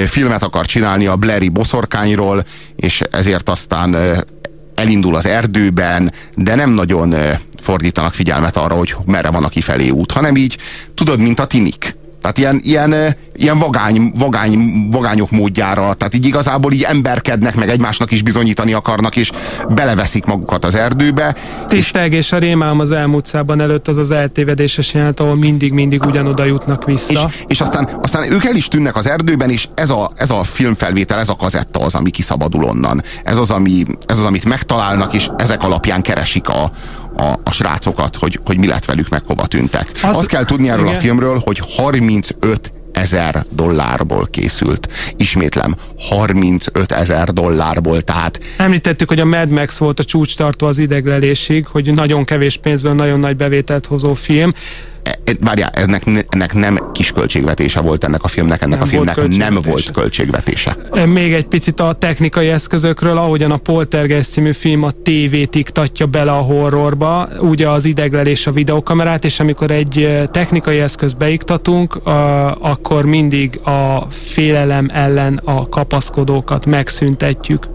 filmet akar csinálni a Blairi boszorkányról, és ezért aztán elindul az erdőben, de nem nagyon fordítanak figyelmet arra, hogy merre van a kifelé út, hanem így, tudod, mint a tinik. Tehát ilyen, ilyen, ö, ilyen vagány, vagány, vagányok módjára, tehát így igazából így emberkednek, meg egymásnak is bizonyítani akarnak, és beleveszik magukat az erdőbe, Tisztelgés a rémálom az elmúlt szában előtt az az eltévedéses jelenet, ahol mindig-mindig ugyanoda jutnak vissza. És, és aztán, aztán ők el is tűnnek az erdőben, és ez a, ez a filmfelvétel, ez a kazetta az, ami kiszabadul onnan. Ez az, ami, ez az amit megtalálnak, és ezek alapján keresik a, a, a srácokat, hogy, hogy mi lett velük, meg hova tűntek. Az, Az- Azt kell tudni erről igen. a filmről, hogy 35 ezer dollárból készült. Ismétlem, 35 ezer dollárból, tehát Említettük, hogy a Mad Max volt a csúcstartó az ideglelésig, hogy nagyon kevés pénzből nagyon nagy bevételt hozó film. E- e- várjál, ennek, ennek nem kis költségvetése volt ennek a filmnek, ennek Nem a filmnek volt nem volt költségvetése. Még egy picit a technikai eszközökről, ahogyan a Poltergeist című film a tévét iktatja bele a horrorba, ugye az ideglelés a videokamerát, és amikor egy technikai eszközt beiktatunk, akkor mindig a félelem ellen a kapaszkodókat megszüntetjük.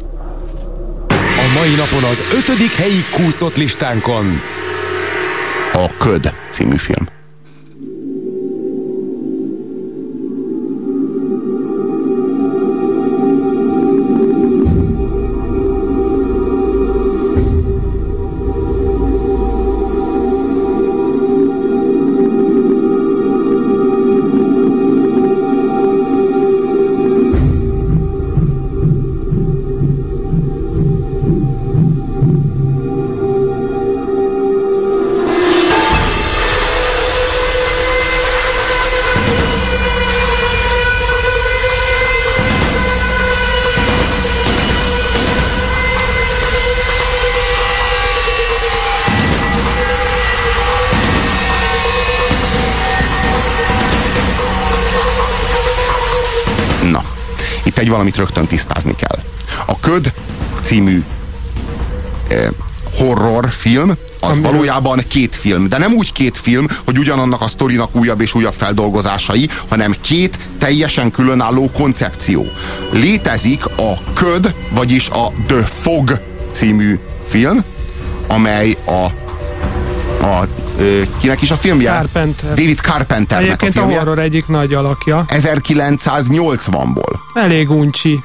A mai napon az ötödik helyi kúszott listánkon A Köd című film. Valamit rögtön tisztázni kell. A Köd című eh, horror film, az Amiről- valójában két film, de nem úgy két film, hogy ugyanannak a sztorinak újabb és újabb feldolgozásai, hanem két teljesen különálló koncepció. Létezik a Köd, vagyis a The Fog című film, amely a a, kinek is a filmje? Carpenter. David Carpenternek Egyébként a a filmje. horror egyik nagy alakja. 1980-ból. Elég uncsi.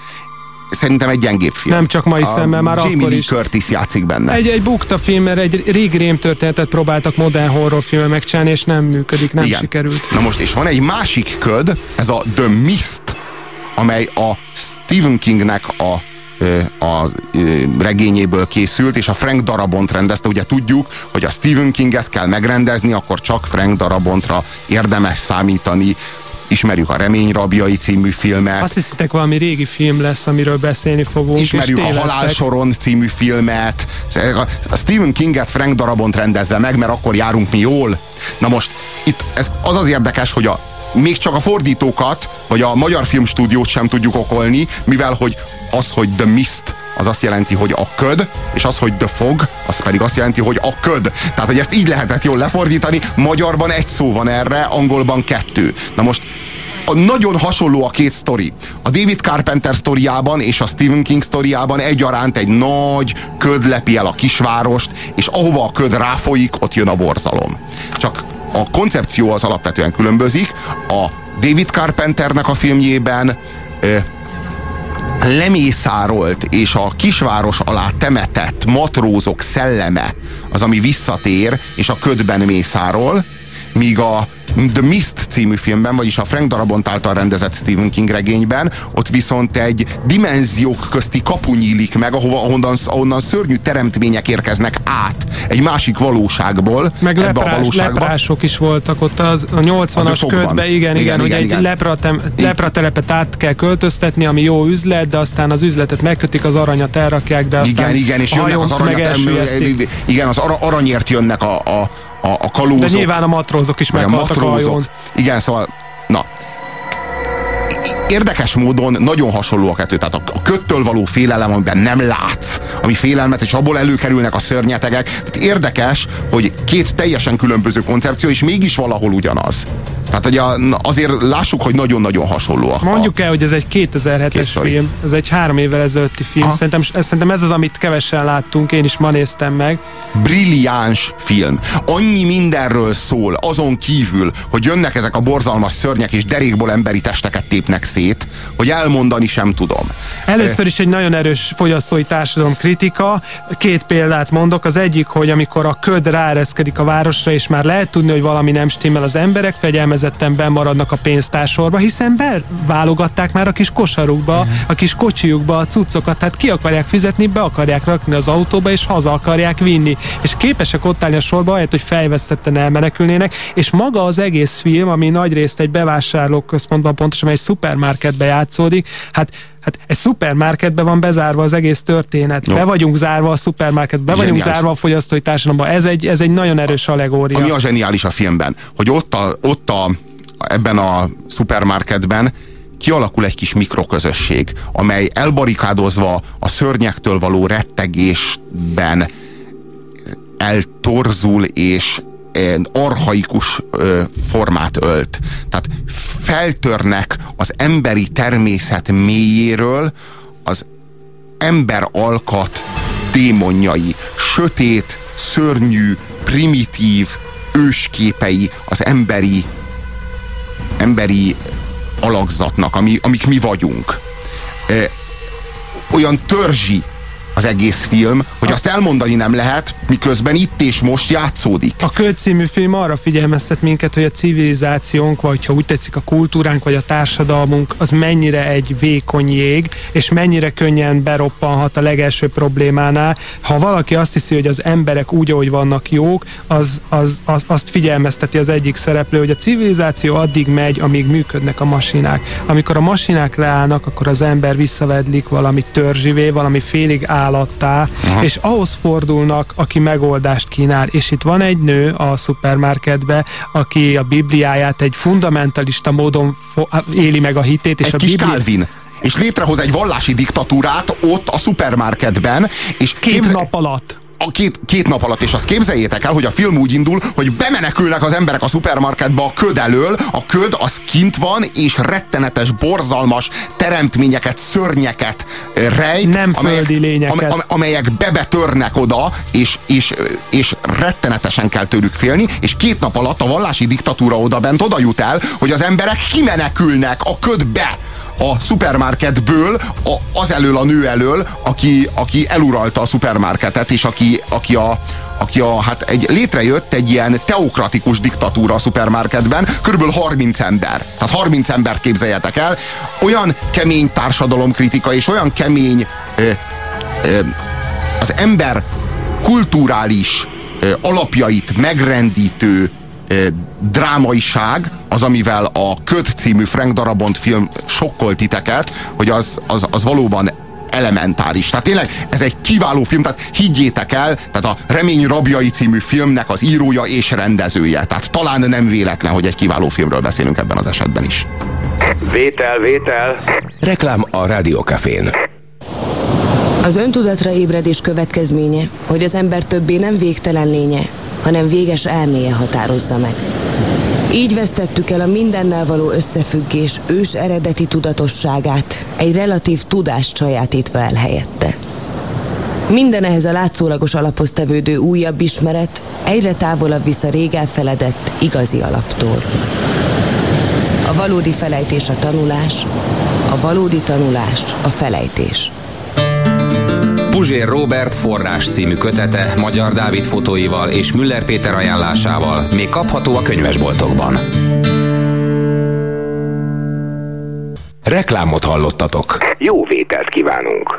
Szerintem egy gyengébb film. Nem csak mai A szemmel, már Jamie akkor Lee is. Curtis játszik benne. Egy, egy bukta film, mert egy régi rémtörténetet próbáltak modern horrorfilmet megcsinálni, és nem működik, nem Igen. sikerült. Na most, és van egy másik köd, ez a The Mist, amely a Stephen Kingnek a a regényéből készült, és a Frank Darabont rendezte. Ugye tudjuk, hogy a Stephen Kinget kell megrendezni, akkor csak Frank Darabontra érdemes számítani. Ismerjük a Remény rabjai című filmet. Azt hiszitek, valami régi film lesz, amiről beszélni fogunk. Ismerjük a tévedtek. Halál Soron című filmet. A Stephen Kinget Frank Darabont rendezze meg, mert akkor járunk mi jól. Na most itt ez az az érdekes, hogy a még csak a fordítókat, vagy a magyar filmstúdiót sem tudjuk okolni, mivel hogy az, hogy The Mist, az azt jelenti, hogy a köd, és az, hogy The Fog, az pedig azt jelenti, hogy a köd. Tehát, hogy ezt így lehetett jól lefordítani, magyarban egy szó van erre, angolban kettő. Na most a nagyon hasonló a két sztori. A David Carpenter sztoriában és a Stephen King sztoriában egyaránt egy nagy köd lepi el a kisvárost, és ahova a köd ráfolyik, ott jön a borzalom. Csak a koncepció az alapvetően különbözik. A David Carpenternek a filmjében ö, lemészárolt és a kisváros alá temetett matrózok szelleme az, ami visszatér, és a ködben mészárol, míg a The Mist című filmben, vagyis a Frank Darabont által rendezett Stephen King regényben, ott viszont egy dimenziók közti kapu nyílik meg, ahova, ahonnan, ahonnan szörnyű teremtmények érkeznek át egy másik valóságból Meg ebbe a valóságba. leprások is voltak ott az, a 80-as sokban. ködben, igen, igen, hogy igen, egy igen. Lepratem, lepratelepet át kell költöztetni, ami jó üzlet, de aztán az üzletet megkötik, az aranyat elrakják, de aztán Igen, igen, és jönnek az aranyat, igen, az ara- aranyért jönnek a, a, a, a kalózok. De nyilván a matrózok is meghaltak hajón. Igen, szóval, na. Érdekes módon nagyon hasonló a kettő. Tehát a, a köttől való félelem, amiben nem látsz, ami félelmet, és abból előkerülnek a szörnyetegek. Tehát érdekes, hogy két teljesen különböző koncepció, és mégis valahol ugyanaz. Tehát a, azért lássuk, hogy nagyon-nagyon hasonlóak. Mondjuk el, hogy ez egy 2007-es sztori. film, ez egy három évvel ezelőtti film. Szerintem, ez, szerintem ez az, amit kevesen láttunk, én is ma néztem meg. brilliáns film. Annyi mindenről szól, azon kívül, hogy jönnek ezek a borzalmas szörnyek, és derékból emberi testeket tépnek szét, hogy elmondani sem tudom. Először is egy nagyon erős fogyasztói társadalom kritika. Két példát mondok. Az egyik, hogy amikor a köd ráereszkedik a városra, és már lehet tudni, hogy valami nem stimmel, az emberek fegyelmezetten bemaradnak a pénztársorba, hiszen beválogatták már a kis kosarukba, a kis kocsijukba a cuccokat, tehát ki akarják fizetni, be akarják rakni az autóba, és haza akarják vinni. És képesek ott állni a sorba, ahelyett, hogy fejvesztetten elmenekülnének, és maga az egész film, ami nagyrészt egy bevásárlóközpontban, pontosan egy szupermarketbe játszódik, hát Hát egy szupermarketben van bezárva az egész történet. Jó. Be vagyunk zárva a szupermarketbe, be vagyunk Zseniális. zárva a fogyasztói társadalomba. Ez egy, ez egy nagyon erős allegória. Ami a zseniális a filmben, hogy ott, a, ott a, ebben a szupermarketben kialakul egy kis mikroközösség, amely elbarikádozva a szörnyektől való rettegésben eltorzul és arhaikus formát ölt. Tehát feltörnek az emberi természet mélyéről az ember alkat démonjai, sötét, szörnyű, primitív ősképei az emberi emberi alakzatnak, ami, amik mi vagyunk. Ö, olyan törzsi az egész film, hogy azt elmondani nem lehet, miközben itt és most játszódik. A című film arra figyelmeztet minket, hogy a civilizációnk, vagy ha úgy tetszik a kultúránk, vagy a társadalmunk, az mennyire egy vékony jég, és mennyire könnyen beroppanhat a legelső problémánál. Ha valaki azt hiszi, hogy az emberek úgy, ahogy vannak jók, az, az, az, azt figyelmezteti az egyik szereplő, hogy a civilizáció addig megy, amíg működnek a masinák. Amikor a masinák leállnak, akkor az ember visszavedlik valami törzsivé, valami félig állattá, Aha. és ahhoz fordulnak, aki megoldást kínál. És itt van egy nő a szupermarketbe, aki a Bibliáját egy fundamentalista módon éli meg a hitét, és egy a kis Bibli- Calvin. És létrehoz egy vallási diktatúrát ott a szupermarketben. És két nap alatt. A két, két nap alatt, és azt képzeljétek el, hogy a film úgy indul, hogy bemenekülnek az emberek a szupermarketbe a köd elől, a köd az kint van, és rettenetes, borzalmas teremtményeket, szörnyeket rejt. Nem földi lényeket. am- amelyek bebetörnek oda, és, és, és rettenetesen kell tőlük félni, és két nap alatt a vallási diktatúra oda bent oda jut el, hogy az emberek kimenekülnek a ködbe a szupermarketből a, az elől a nő elől, aki, aki eluralta a szupermarketet, és aki, aki a, aki a, hát egy, létrejött egy ilyen teokratikus diktatúra a szupermarketben, körülbelül 30 ember. Tehát 30 embert képzeljetek el. Olyan kemény társadalomkritika és olyan kemény ö, ö, az ember kulturális ö, alapjait megrendítő drámaiság az, amivel a Köd című Frank Darabont film sokkolt titeket, hogy az, az, az valóban elementáris. Tehát tényleg ez egy kiváló film, tehát higgyétek el, tehát a Remény rabjai című filmnek az írója és rendezője. Tehát talán nem véletlen, hogy egy kiváló filmről beszélünk ebben az esetben is. Vétel, vétel. Reklám a Rádiókafén. Az öntudatra ébredés következménye, hogy az ember többé nem végtelen lénye, hanem véges elméje határozza meg. Így vesztettük el a mindennel való összefüggés ős eredeti tudatosságát, egy relatív tudást sajátítva el helyette. Minden ehhez a látszólagos alaphoz tevődő újabb ismeret egyre távolabb visz a rég elfeledett, igazi alaptól. A valódi felejtés a tanulás, a valódi tanulás a felejtés. Puzsér Robert forrás című kötete Magyar Dávid fotóival és Müller Péter ajánlásával még kapható a könyvesboltokban. Reklámot hallottatok. Jó vételt kívánunk!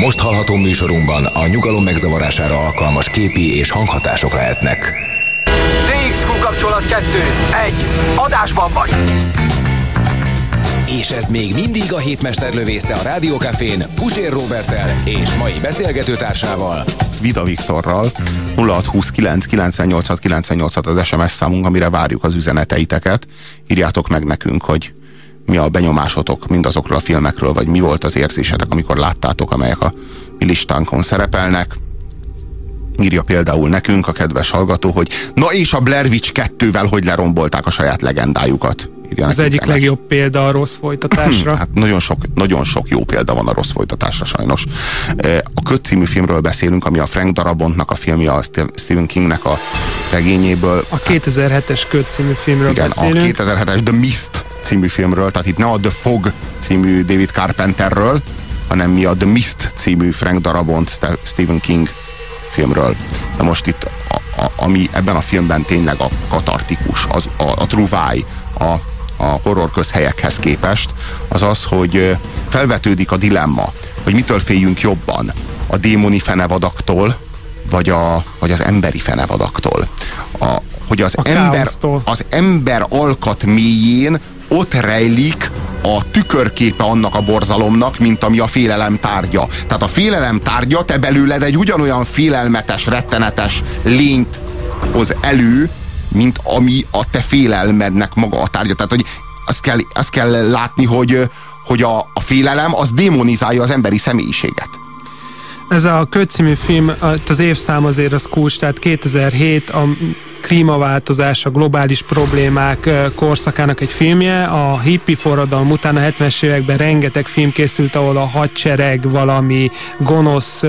Most hallható műsorunkban a nyugalom megzavarására alkalmas képi és hanghatások lehetnek. DXQ kapcsolat 2. 1. Adásban vagy! És ez még mindig a hétmester lövésze a Rádiókafén Pusér Robertel és mai beszélgetőtársával. Vida Viktorral 0629 98 98 az SMS számunk, amire várjuk az üzeneteiteket. Írjátok meg nekünk, hogy mi a benyomásotok mindazokról a filmekről, vagy mi volt az érzésetek, amikor láttátok, amelyek a mi listánkon szerepelnek. Írja például nekünk a kedves hallgató, hogy na és a Blair Witch 2-vel hogy lerombolták a saját legendájukat. Írja Az nekünk egyik Tenes. legjobb példa a rossz folytatásra. Hát nagyon sok, nagyon sok jó példa van a rossz folytatásra sajnos. Eh, A Köt című filmről beszélünk, ami a Frank Darabontnak a filmje, a Ste- Stephen Kingnek a regényéből. A 2007-es Köt című filmről Igen, beszélünk. a 2007-es The Mist című filmről, tehát itt ne a The Fog című David Carpenterről, hanem mi a The Mist című Frank Darabont Ste- Stephen King filmről. De most itt, a, a, ami ebben a filmben tényleg a katartikus, az, a, a truváj, a, a horror közhelyekhez képest, az az, hogy felvetődik a dilemma, hogy mitől féljünk jobban, a démoni fenevadaktól, vagy, a, vagy az emberi fenevadaktól. A, hogy az A ember, káosztól. az ember alkat mélyén ott rejlik a tükörképe annak a borzalomnak, mint ami a félelem tárgya. Tehát a félelem tárgya, te belőled egy ugyanolyan félelmetes, rettenetes lényt hoz elő, mint ami a te félelmednek maga a tárgya. Tehát, hogy azt kell, azt kell látni, hogy, hogy a, a félelem az démonizálja az emberi személyiséget. Ez a Köt című film, az évszám azért az kulcs, tehát 2007 a klímaváltozás, a globális problémák korszakának egy filmje. A hippi forradalom után a 70-es években rengeteg film készült, ahol a hadsereg valami gonosz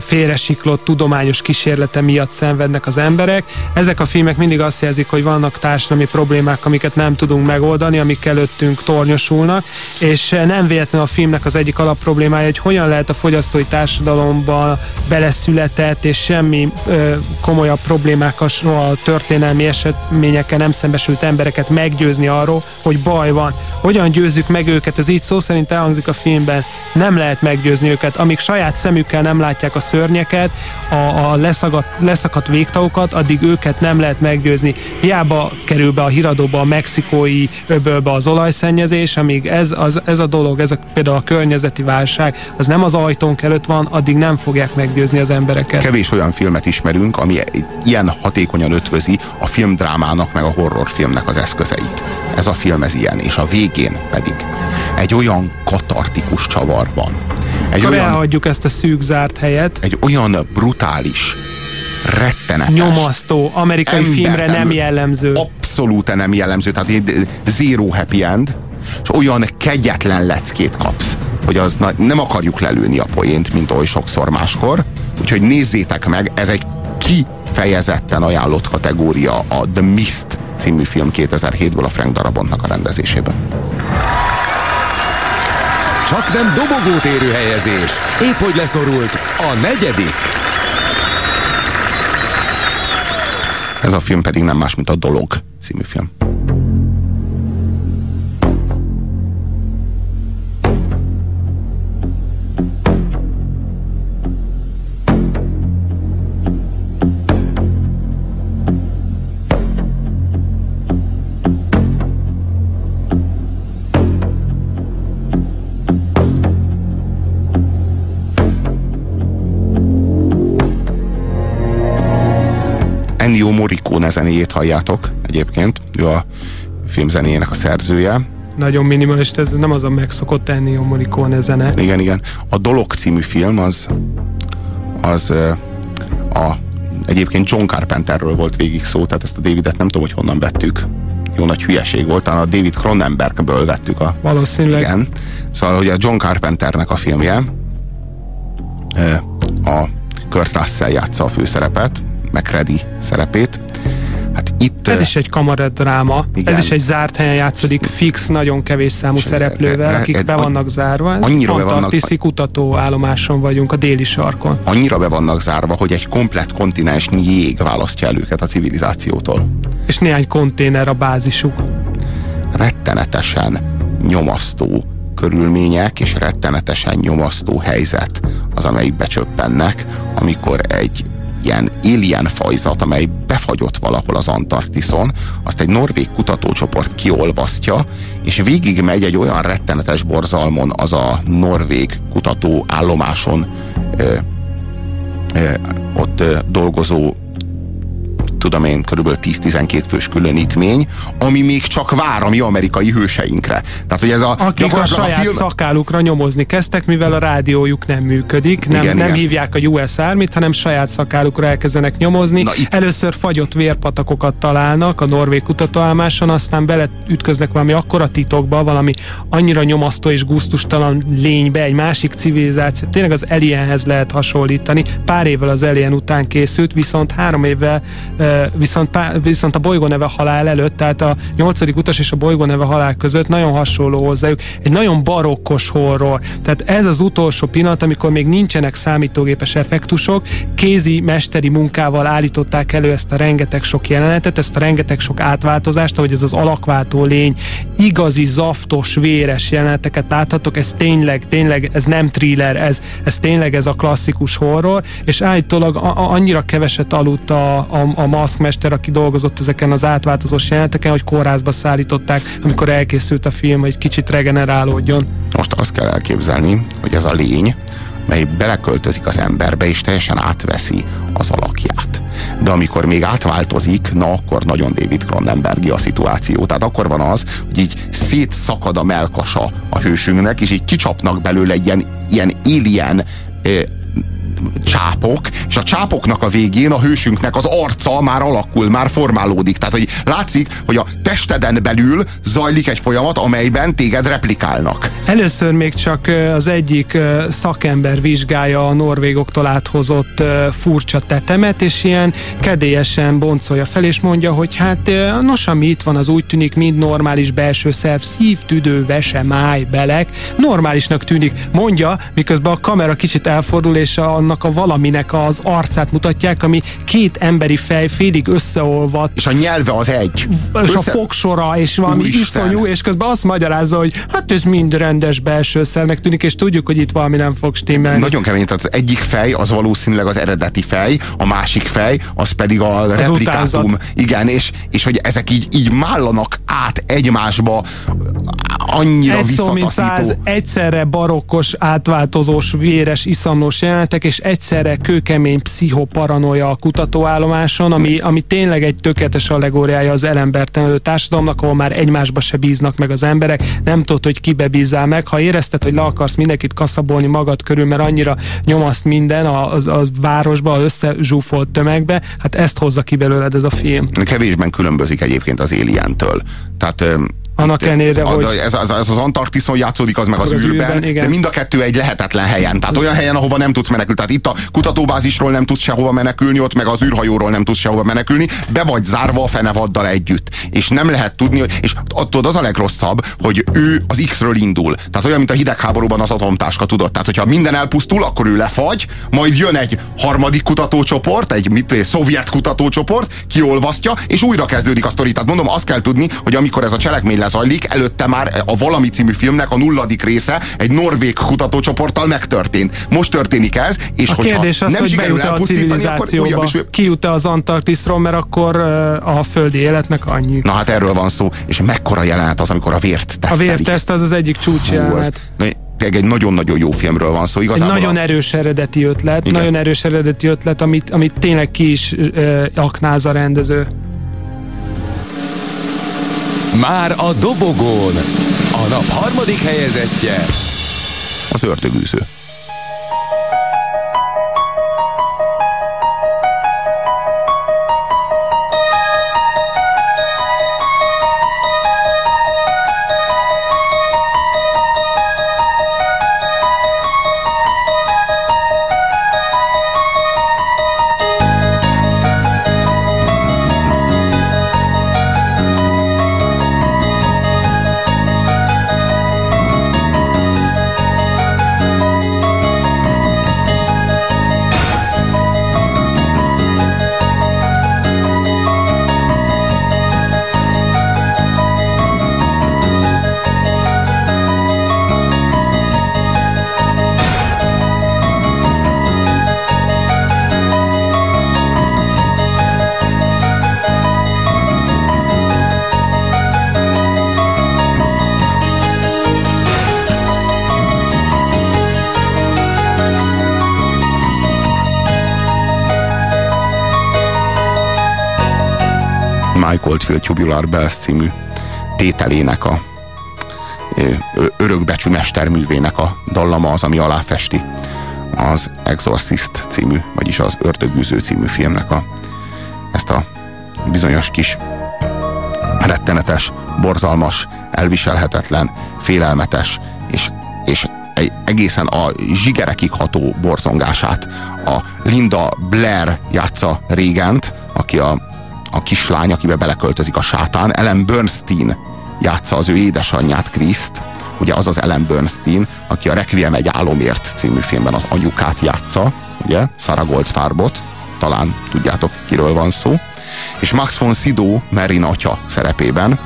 félresiklott tudományos kísérlete miatt szenvednek az emberek. Ezek a filmek mindig azt jelzik, hogy vannak társadalmi problémák, amiket nem tudunk megoldani, amik előttünk tornyosulnak, és nem véletlen a filmnek az egyik alapproblémája, hogy hogyan lehet a fogyasztói társadalomba beleszületett és semmi ö, komolyabb problémákkal soha történelmi eseményekkel nem szembesült embereket meggyőzni arról, hogy baj van. Hogyan győzzük meg őket? Ez így szó szerint elhangzik a filmben. Nem lehet meggyőzni őket. Amíg saját szemükkel nem látják a szörnyeket, a, a leszagadt, leszakadt végtagokat, addig őket nem lehet meggyőzni. Hiába kerül be a híradóba a mexikói öbölbe az olajszennyezés, amíg ez, az, ez a dolog, ez a, például a környezeti válság, az nem az ajtónk előtt van, addig nem fogják meggyőzni az embereket. Kevés olyan filmet ismerünk, ami ilyen hatékonyan ötvözi a filmdrámának meg a horrorfilmnek az eszközeit. Ez a film ez ilyen, és a végén pedig egy olyan katartikus csavar van. Egy Akkor olyan, elhagyjuk ezt a szűk zárt helyet. egy olyan brutális, rettenetes, Nyomasztó, amerikai filmre nem jellemző. Abszolút nem jellemző, tehát egy zero happy end, és olyan kegyetlen leckét kapsz, hogy az na- nem akarjuk lelőni a poént, mint oly sokszor máskor, úgyhogy nézzétek meg, ez egy kifejezetten ajánlott kategória a The Mist című film 2007-ből a Frank Darabontnak a rendezésében. Csak nem dobogót érő helyezés. Épp hogy leszorult a negyedik. Ez a film pedig nem más, mint a Dolog című film. Ennio Morricone zenéjét halljátok egyébként, ő a filmzenéjének a szerzője. Nagyon minimalis, ez nem az a megszokott Ennio Morricone zene. Igen, igen. A Dolog című film az, az a, egyébként John Carpenterről volt végig szó, tehát ezt a Davidet nem tudom, hogy honnan vettük. Jó nagy hülyeség volt, talán a David Cronenbergből vettük a... Valószínűleg. Igen. Szóval ugye a John Carpenternek a filmje, a Kurt Russell játsza a főszerepet, McCready szerepét. Hát Itt, Ez is egy kamaradráma, Igen. ez is egy zárt helyen játszódik, fix, nagyon kevés számú szereplővel, e- akik be vannak zárva. annyira be vannak- kutatóállomáson vagyunk, a déli sarkon. annyira be vannak zárva, hogy egy komplett kontinensnyi jég választja el őket a civilizációtól. És néhány konténer a bázisuk. rettenetesen nyomasztó körülmények és rettenetesen nyomasztó helyzet az, amelyik becsöppennek, amikor egy ilyen alien fajzat, amely befagyott valahol az Antarktiszon, azt egy norvég kutatócsoport kiolvasztja, és végigmegy egy olyan rettenetes borzalmon az a norvég kutató állomáson ö, ö, ott ö, dolgozó tudom én, körülbelül 10-12 fős különítmény, ami még csak vár a mi amerikai hőseinkre. Tehát, hogy ez a, Akik a saját film- szakálukra nyomozni kezdtek, mivel a rádiójuk nem működik, nem, Igen, nem igen. hívják a US Army-t, hanem saját szakálukra elkezdenek nyomozni. Na, itt- Először fagyott vérpatakokat találnak a norvég kutatóállomáson, aztán beleütköznek valami akkora titokba, valami annyira nyomasztó és gusztustalan lénybe, egy másik civilizáció. Tényleg az Alienhez lehet hasonlítani. Pár évvel az Alien után készült, viszont három évvel, eh, viszont, viszont a bolygó neve halál előtt, tehát a nyolcadik utas és a bolygó neve halál között nagyon hasonló hozzájuk. Egy nagyon barokkos horror. Tehát ez az utolsó pillanat, amikor még nincsenek számítógépes effektusok, kézi, mesteri munkával állították elő ezt a rengeteg sok jelenetet, ezt a rengeteg sok átváltozást, ahogy ez az alakváltó lény igazi, zaftos, véres jeleneteket láthatok, ez tényleg, tényleg, ez nem thriller, ez, ez tényleg ez a klasszikus horror, és állítólag a, a, annyira keveset aludt a, a, a maszkmester, aki dolgozott ezeken az átváltozós jeleneteken, hogy kórházba szállították, amikor elkészült a film, hogy kicsit regenerálódjon. Most azt kell elképzelni, hogy ez a lény, mely beleköltözik az emberbe, és teljesen átveszi az alakját. De amikor még átváltozik, na akkor nagyon David Cronenbergi a szituáció. Tehát akkor van az, hogy így szétszakad a melkasa a hősünknek, és így kicsapnak belőle ilyen, ilyen alien eh, csápok, és a csápoknak a végén a hősünknek az arca már alakul, már formálódik. Tehát, hogy látszik, hogy a testeden belül zajlik egy folyamat, amelyben téged replikálnak. Először még csak ö, az egyik ö, szakember vizsgálja a norvégoktól áthozott ö, furcsa tetemet, és ilyen kedélyesen boncolja fel, és mondja, hogy hát nos, ami itt van, az úgy tűnik, mind normális belső szerv, szív, tüdő, vese, máj, belek. Normálisnak tűnik, mondja, miközben a kamera kicsit elfordul, és a, annak a valaminek az arcát mutatják, ami két emberi fej félig összeolvadt, És a nyelve az egy. és a Össze- fogsora, és valami Úristen. iszonyú, és közben azt magyarázza, hogy hát ez mind rendes belső szervnek tűnik, és tudjuk, hogy itt valami nem fog stimmelni. Nagyon kemény, tehát az egyik fej az valószínűleg az eredeti fej, a másik fej az pedig a replikátum. utánzat. Igen, és, és hogy ezek így, így mállanak át egymásba annyira Egy szó, mint száz, egyszerre barokkos, átváltozós, véres, iszamlós jelenetek, és egyszerre kőkemény pszichoparanoia a kutatóállomáson, ami, ami tényleg egy tökéletes allegóriája az elembertelenő társadalomnak, ahol már egymásba se bíznak meg az emberek, nem tudod, hogy kibe bízzál meg. Ha érezted, hogy le akarsz mindenkit kaszabolni magad körül, mert annyira nyomaszt minden a, a, a városba, az összezsúfolt tömegbe, hát ezt hozza ki belőled ez a film. Kevésben különbözik egyébként az Alientől. Tehát Annak ellenére, hogy- ez, az, ez az Antarktiszon játszódik, az meg az, az űrben, űrben, igen. de mind a kettő egy lehetetlen helyen. Tehát olyan helyen, ahova nem tudsz menekülni. Tehát itt a kutatóbázisról nem tudsz sehova menekülni, ott meg az űrhajóról nem tudsz sehova menekülni, be vagy zárva a fenevaddal együtt. És nem lehet tudni, és tudod, az a legrosszabb, hogy ő az X-ről indul. Tehát olyan, mint a hidegháborúban az atomtáska, tudod. Tehát, hogyha minden elpusztul, akkor ő lefagy, majd jön egy harmadik kutatócsoport, egy, mit, egy szovjet kutatócsoport, kiolvasztja, és újra kezdődik a sztori. Tehát mondom, azt kell tudni, hogy amikor ez a cselekmény lezajlik, előtte már a Valami című filmnek a nulladik része egy norvég kutatócsoporttal megtörtént. Most történik ez, és A hogyha kérdés az, nem hogy sikerül a civilizációba, újabb- kijut-e az Antarktiszról, mert akkor a földi életnek annyi. Na hát erről van szó, és mekkora jelenet az, amikor a vért A tesztelik. vérteszt az az egyik Hú, az, csúcsjelenet. tényleg egy nagyon-nagyon jó filmről van szó. Egy Igazából nagyon a- erős eredeti ötlet, Igen. nagyon erős eredeti ötlet, amit, amit tényleg ki is ö, aknáz a rendező. Már a dobogón. A nap harmadik helyezettje. az ördögűző. Mike Oldfield Tubular Bells című tételének a örökbecsű mesterművének a dallama az, ami aláfesti az Exorcist című, vagyis az Ördögűző című filmnek a, ezt a bizonyos kis rettenetes, borzalmas, elviselhetetlen, félelmetes és, és egy egészen a zsigerekig ható borzongását. A Linda Blair játsza régent, aki a, a kislány, akibe beleköltözik a sátán. Ellen Bernstein játsza az ő édesanyját, Kriszt. Ugye az az Ellen Bernstein, aki a Requiem egy álomért című filmben az anyukát játsza, ugye, Sarah Goldfarbot, talán tudjátok, kiről van szó. És Max von Sydow Merin atya szerepében,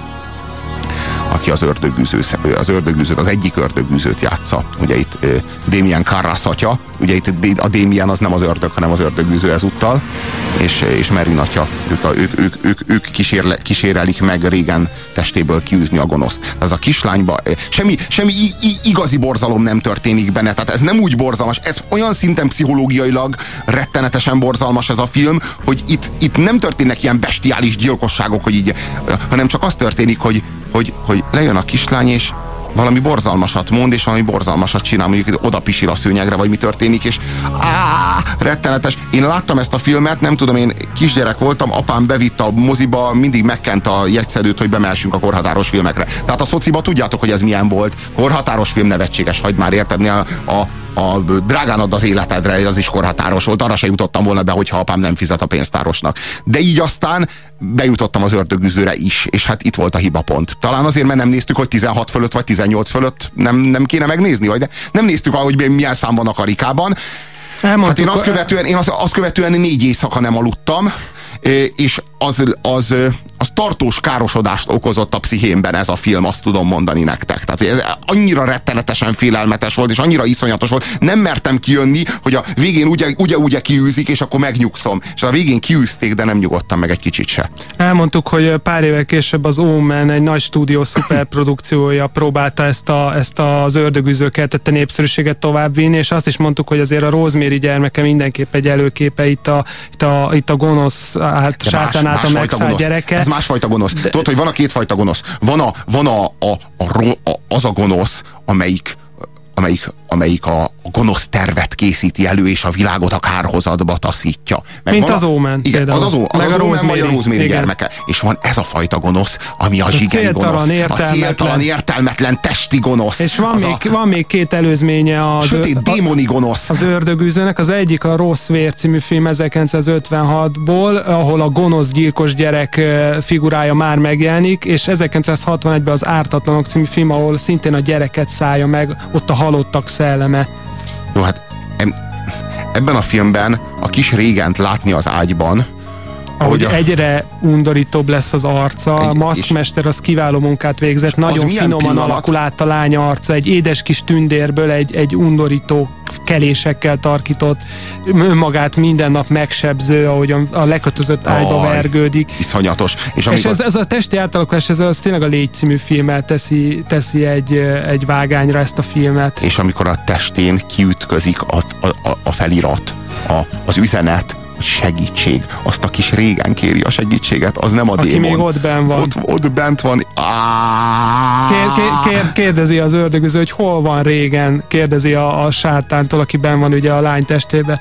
aki az ördögűző, az ördögűzőt, az egyik ördögűzőt játsza. Ugye itt Damien Carras atya, ugye itt a Damien az nem az ördög, hanem az ördögűző ezúttal, és, és Merin atya, ők, a, ők, ők, ők, ők kísérle, kísérelik meg régen testéből kiűzni a gonoszt. Ez a kislányba semmi, semmi igazi borzalom nem történik benne, tehát ez nem úgy borzalmas, ez olyan szinten pszichológiailag rettenetesen borzalmas ez a film, hogy itt, itt nem történnek ilyen bestiális gyilkosságok, hogy így, hanem csak az történik, hogy, hogy, hogy lejön a kislány, és valami borzalmasat mond, és valami borzalmasat csinál, mondjuk oda pisil a szőnyegre, vagy mi történik, és á, rettenetes. Én láttam ezt a filmet, nem tudom, én kisgyerek voltam, apám bevitt a moziba, mindig megkent a jegyszedőt, hogy bemelsünk a korhatáros filmekre. Tehát a szociba tudjátok, hogy ez milyen volt. Korhatáros film nevetséges, hagyd már érted, a, a, a drágán ad az életedre, az is korhatáros volt, arra se jutottam volna be, hogyha apám nem fizet a pénztárosnak. De így aztán bejutottam az ördögüzőre is, és hát itt volt a hibapont. Talán azért, mert nem néztük, hogy 16 fölött vagy 18 fölött nem, nem kéne megnézni, vagy de nem néztük, hogy milyen szám van a karikában. Elmondtuk, hát én azt követően, én azt, azt követően négy éjszaka nem aludtam, és az, az, az tartós károsodást okozott a pszichémben ez a film, azt tudom mondani nektek. Tehát ez annyira rettenetesen félelmetes volt, és annyira iszonyatos volt, nem mertem kijönni, hogy a végén ugye, ugye, ugye kiűzik, és akkor megnyugszom. És a végén kiűzték, de nem nyugodtam meg egy kicsit se. Elmondtuk, hogy pár évvel később az Omen egy nagy stúdió szuperprodukciója [laughs] próbálta ezt, a, ezt az ördögüzőket, a népszerűséget továbbvinni, és azt is mondtuk, hogy azért a Rosemary gyermeke mindenképp egy előképe itt a, itt a, itt a gonosz, hát sátán által megszállt gyereke. Ez másfajta gonosz. De... Tudod, hogy van a kétfajta gonosz. Van, a, van a, a, a, a, az a gonosz, amelyik amelyik, amelyik a, a gonosz tervet készíti elő, és a világot a kárhozatba taszítja. Meg Mint az Omen. Igen, az az, az, az, az Omen vagy a Rosemary gyermeke. És van ez a fajta gonosz, ami a zsigeri gonosz. A céltalan, értelmetlen testi gonosz. És van, még, a, van még két előzménye az, sötét démoni gonosz. Az ördögűzőnek. Az egyik a Rossz Vér című film 1956-ból, ahol a gonosz gyilkos gyerek figurája már megjelenik, és 1961-ben az Ártatlanok című film, ahol szintén a gyereket szállja meg, ott a halottak szelleme. Jó, hát ebben a filmben a kis régent látni az ágyban, ahogy a... egyre undorítóbb lesz az arca. A maszkmester az kiváló munkát végzett, nagyon finoman pillanat... alakul át a lány arca, egy édes kis tündérből egy, egy undorító kelésekkel tarkított, önmagát minden nap megsebző, ahogy a, a lekötözött ágyba Aj, vergődik. Iszonyatos. És, és ez, ez a testi átalakulás, ez az tényleg a Légy című filmmel teszi, teszi egy, egy vágányra ezt a filmet. És amikor a testén kiütközik a, a, a felirat, a, az üzenet, segítség. Azt a kis régen kéri a segítséget, az nem a Aki démon. még ott bent van. Ott, ott bent van. Kér, kér, kér, kérdezi az ördögöző, hogy hol van régen, kérdezi a, a sátántól, aki ben van ugye a lány testébe.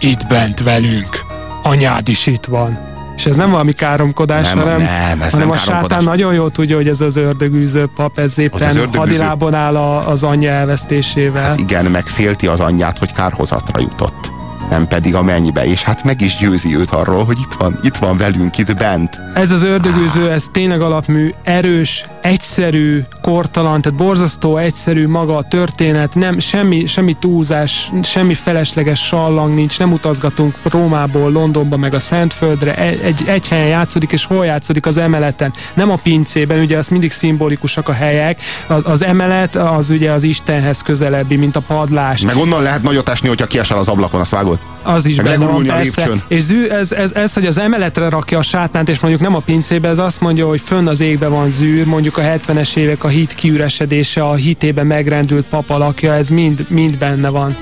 Itt bent velünk. Anyád is itt van. És ez nem valami káromkodás, nem, hanem, nem, ez hanem nem a sátán nagyon jól tudja, hogy ez az ördögűző pap, ez éppen ördögűző... hadilábon áll a, az anyja elvesztésével. Hát igen, megfélti az anyját, hogy kárhozatra jutott nem pedig a mennyibe, és hát meg is győzi őt arról, hogy itt van, itt van velünk, itt bent. Ez az ördögűző, ez tényleg alapmű, erős, egyszerű, kortalan, tehát borzasztó egyszerű maga a történet, nem semmi, semmi túlzás, semmi felesleges sallang nincs, nem utazgatunk Rómából, Londonba, meg a Szentföldre, egy, egy, egy helyen játszódik, és hol játszódik az emeleten, nem a pincében, ugye az mindig szimbolikusak a helyek, az, az emelet az ugye az Istenhez közelebbi, mint a padlás. Meg onnan lehet nagyot esni, hogyha kiesel az ablakon, azt vágod? Az is benne van, persze. És zű, ez, ez, ez, hogy az emeletre rakja a sátánt, és mondjuk nem a pincébe, ez azt mondja, hogy fönn az égbe van zűr, mondjuk a 70-es évek a hit kiüresedése, a hitében megrendült papa lakja, ez mind, mind benne van.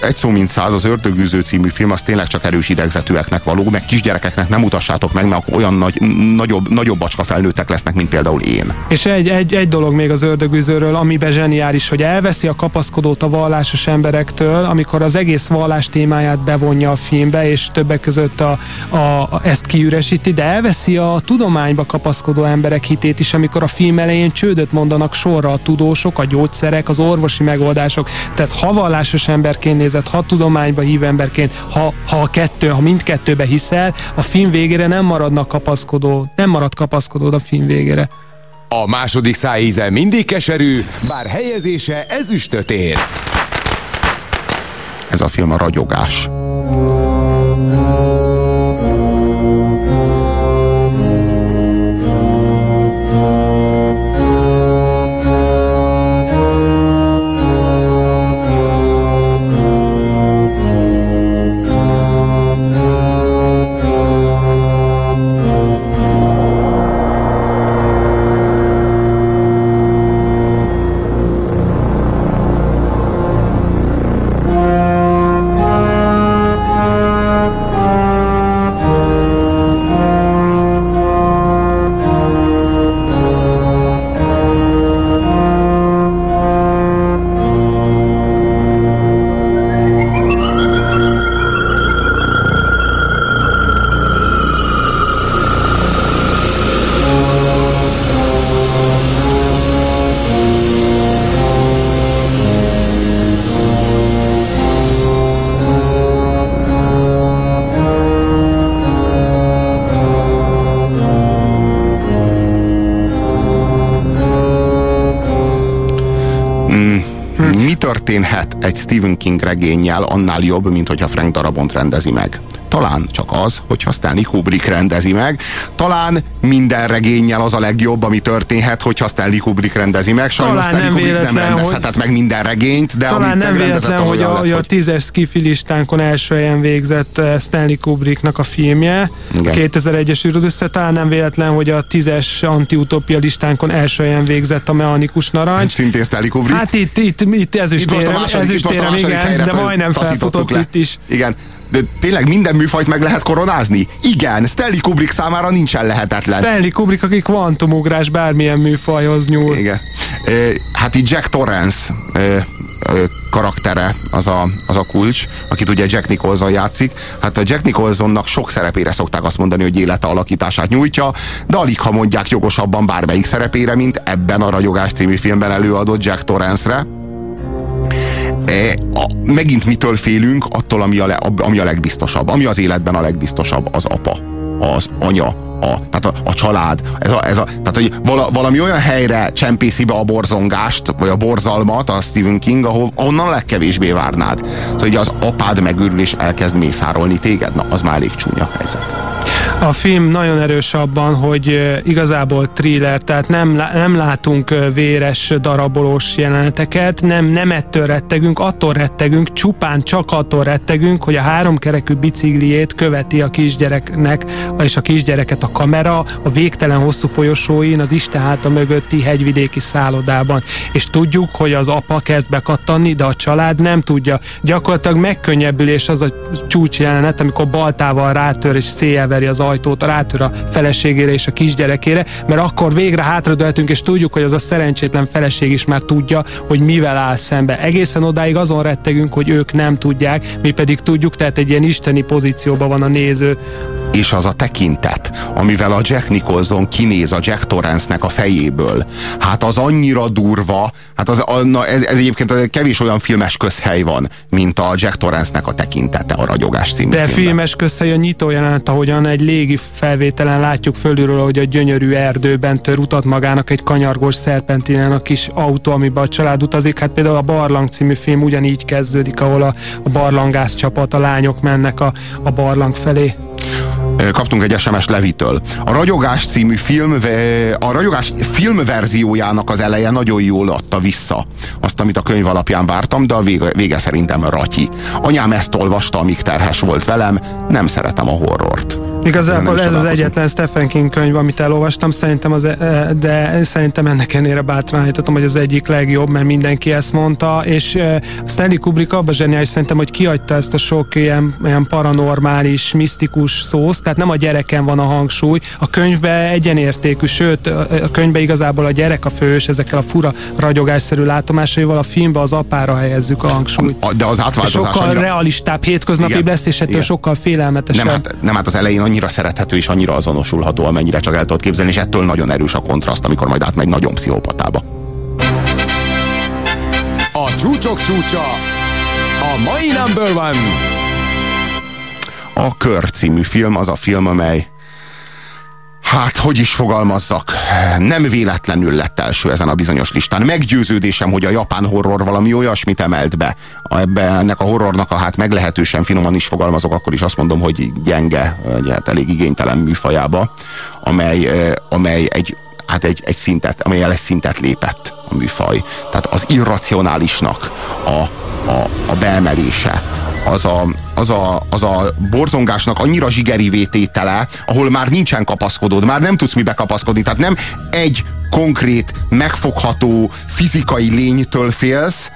Egy szó mint száz, az Ördögűző című film az tényleg csak erős idegzetűeknek való, meg kisgyerekeknek nem mutassátok meg, mert olyan nagy, nagyobb, nagyobb bacska felnőttek lesznek, mint például én. És egy, egy, egy dolog még az ördögűzőről, amiben zseniális, hogy elveszi a kapaszkodót a vallásos emberektől, amikor az egész vallás témáját bevonja a filmbe, és többek között a, a, a, ezt kiüresíti, de elveszi a tudományba kapaszkodó emberek hitét is, amikor a film elején csődöt mondanak sorra a tudósok, a gyógyszerek, az orvosi megoldások. Tehát ha vallásos emberként nézett, ha tudományba hív emberként, ha, ha a kettő, ha mindkettőbe hiszel, a film végére nem maradnak kapaszkodó, nem marad kapaszkodód a film végére. A második szájíze mindig keserű, bár helyezése ezüstöt ér. Ez a film a ragyogás. Egy Stephen King regényjel annál jobb, mint hogyha Frank Darabont rendezi meg? Talán csak az, hogyha Stanley Kubrick rendezi meg. Talán minden regényel az a legjobb, ami történhet, hogyha Stanley Kubrick rendezi meg. Sajnos Talán Stanley nem Kubrick nem rendezhetett meg minden regényt, de Talán amit nem véletlen, hogy a, lett, hogy a tízes skifi listánkon első helyen végzett eh, Stanley Kubricknak a filmje, Igen. 2001-es űröd össze, talán nem véletlen, hogy a tízes antiutopia listánkon első helyen végzett a mechanikus narancs. Szintén Stanley Kubrick. Hát itt, itt, itt ez is Itt térem, második- ez is itt térem, igen, de majdnem felfutott le. itt is. Igen. De tényleg minden műfajt meg lehet koronázni? Igen, Stanley Kubrick számára nincsen lehetetlen. Stanley Kubrick, aki kvantumugrás bármilyen műfajhoz nyúl. Igen. Ö, Hát így Jack Torrance ö, ö, karaktere az a, az a kulcs, akit ugye Jack Nicholson játszik. Hát a Jack Nicholsonnak sok szerepére szokták azt mondani, hogy élete alakítását nyújtja, de alig ha mondják jogosabban bármelyik szerepére, mint ebben a Ragyogás című filmben előadott Jack Torrance-re. E, a, megint mitől félünk? Attól, ami a, le, ami a legbiztosabb. Ami az életben a legbiztosabb, az apa, az anya, a, tehát a, a család. Ez a, ez a, tehát, hogy vala, valami olyan helyre csempészi be a borzongást, vagy a borzalmat a Stephen King, ahol, ahonnan a legkevésbé várnád. Szóval hogy az apád megőrül és elkezd mészárolni téged, na az már elég csúnya helyzet. A film nagyon erős abban, hogy igazából thriller, tehát nem, nem látunk véres, darabolós jeleneteket, nem, nem ettől rettegünk, attól rettegünk, csupán csak attól rettegünk, hogy a háromkerekű bicikliét követi a kisgyereknek, és a kisgyereket a kamera a végtelen hosszú folyosóin, az Istenháta mögötti hegyvidéki szállodában. És tudjuk, hogy az apa kezd bekattanni, de a család nem tudja. Gyakorlatilag megkönnyebbülés az a csúcs jelenet, amikor baltával rátör és széjjel veri az ajtót, rátör a feleségére és a kisgyerekére, mert akkor végre hátradőltünk, és tudjuk, hogy az a szerencsétlen feleség is már tudja, hogy mivel áll szembe. Egészen odáig azon rettegünk, hogy ők nem tudják, mi pedig tudjuk, tehát egy ilyen isteni pozícióban van a néző. És az a tekintet, amivel a Jack Nicholson kinéz a Jack Torrance-nek a fejéből. Hát az annyira durva, hát az, na ez, ez egyébként kevés olyan filmes közhely van, mint a Jack Torrance-nek a tekintete a Ragyogás című De filmben. filmes közhely a nyitó jelenet, ahogyan egy légi felvételen látjuk fölülről, hogy a gyönyörű erdőben tör utat magának egy kanyargós szerpentinen a kis autó, amiben a család utazik. Hát például a Barlang című film ugyanígy kezdődik, ahol a, a barlangász csapat, a lányok mennek a, a barlang felé. Kaptunk egy SMS Levitől. A Ragyogás című film, a Ragyogás filmverziójának az eleje nagyon jól adta vissza azt, amit a könyv alapján vártam, de a vége, vége szerintem ratyi. Anyám ezt olvasta, amíg terhes volt velem, nem szeretem a horrort. Igazából ez az egyetlen Stephen King könyv, amit elolvastam, szerintem az, e, de szerintem ennek ennél bátran állítottam, hogy az egyik legjobb, mert mindenki ezt mondta, és e, Stanley Kubrick abban zseniális szerintem, hogy kiadta ezt a sok ilyen, ilyen paranormális, misztikus szószt, tehát nem a gyereken van a hangsúly, a könyvben egyenértékű, sőt, a a könyvben igazából a gyerek a fős, ezekkel a fura ragyogásszerű látomásaival, a filmbe az apára helyezzük a hangsúlyt. De az átváltozás sokkal annyira- realistább, hétköznapi lesz, és ettől igen. sokkal félelmetesebb. Nem hát, nem, hát az elején annyira szerethető és annyira azonosulható, amennyire csak el tudod képzelni, és ettől nagyon erős a kontraszt, amikor majd átmegy nagyon pszichopatába. A csúcsok csúcsa. A mai number one. A Kör című film az a film, amely Hát, hogy is fogalmazzak, nem véletlenül lett első ezen a bizonyos listán. Meggyőződésem, hogy a japán horror valami olyasmit emelt be. Ebbe, ennek a horrornak a hát meglehetősen finoman is fogalmazok, akkor is azt mondom, hogy gyenge, vagy hát elég igénytelen műfajába, amely, amely egy hát egy, egy szintet, amelyel egy szintet lépett a műfaj. Tehát az irracionálisnak a, a, a beemelése, az a, az, a, az a borzongásnak annyira zsigeri tétele, ahol már nincsen kapaszkodód, már nem tudsz mibe kapaszkodni. Tehát nem egy konkrét, megfogható fizikai lénytől félsz,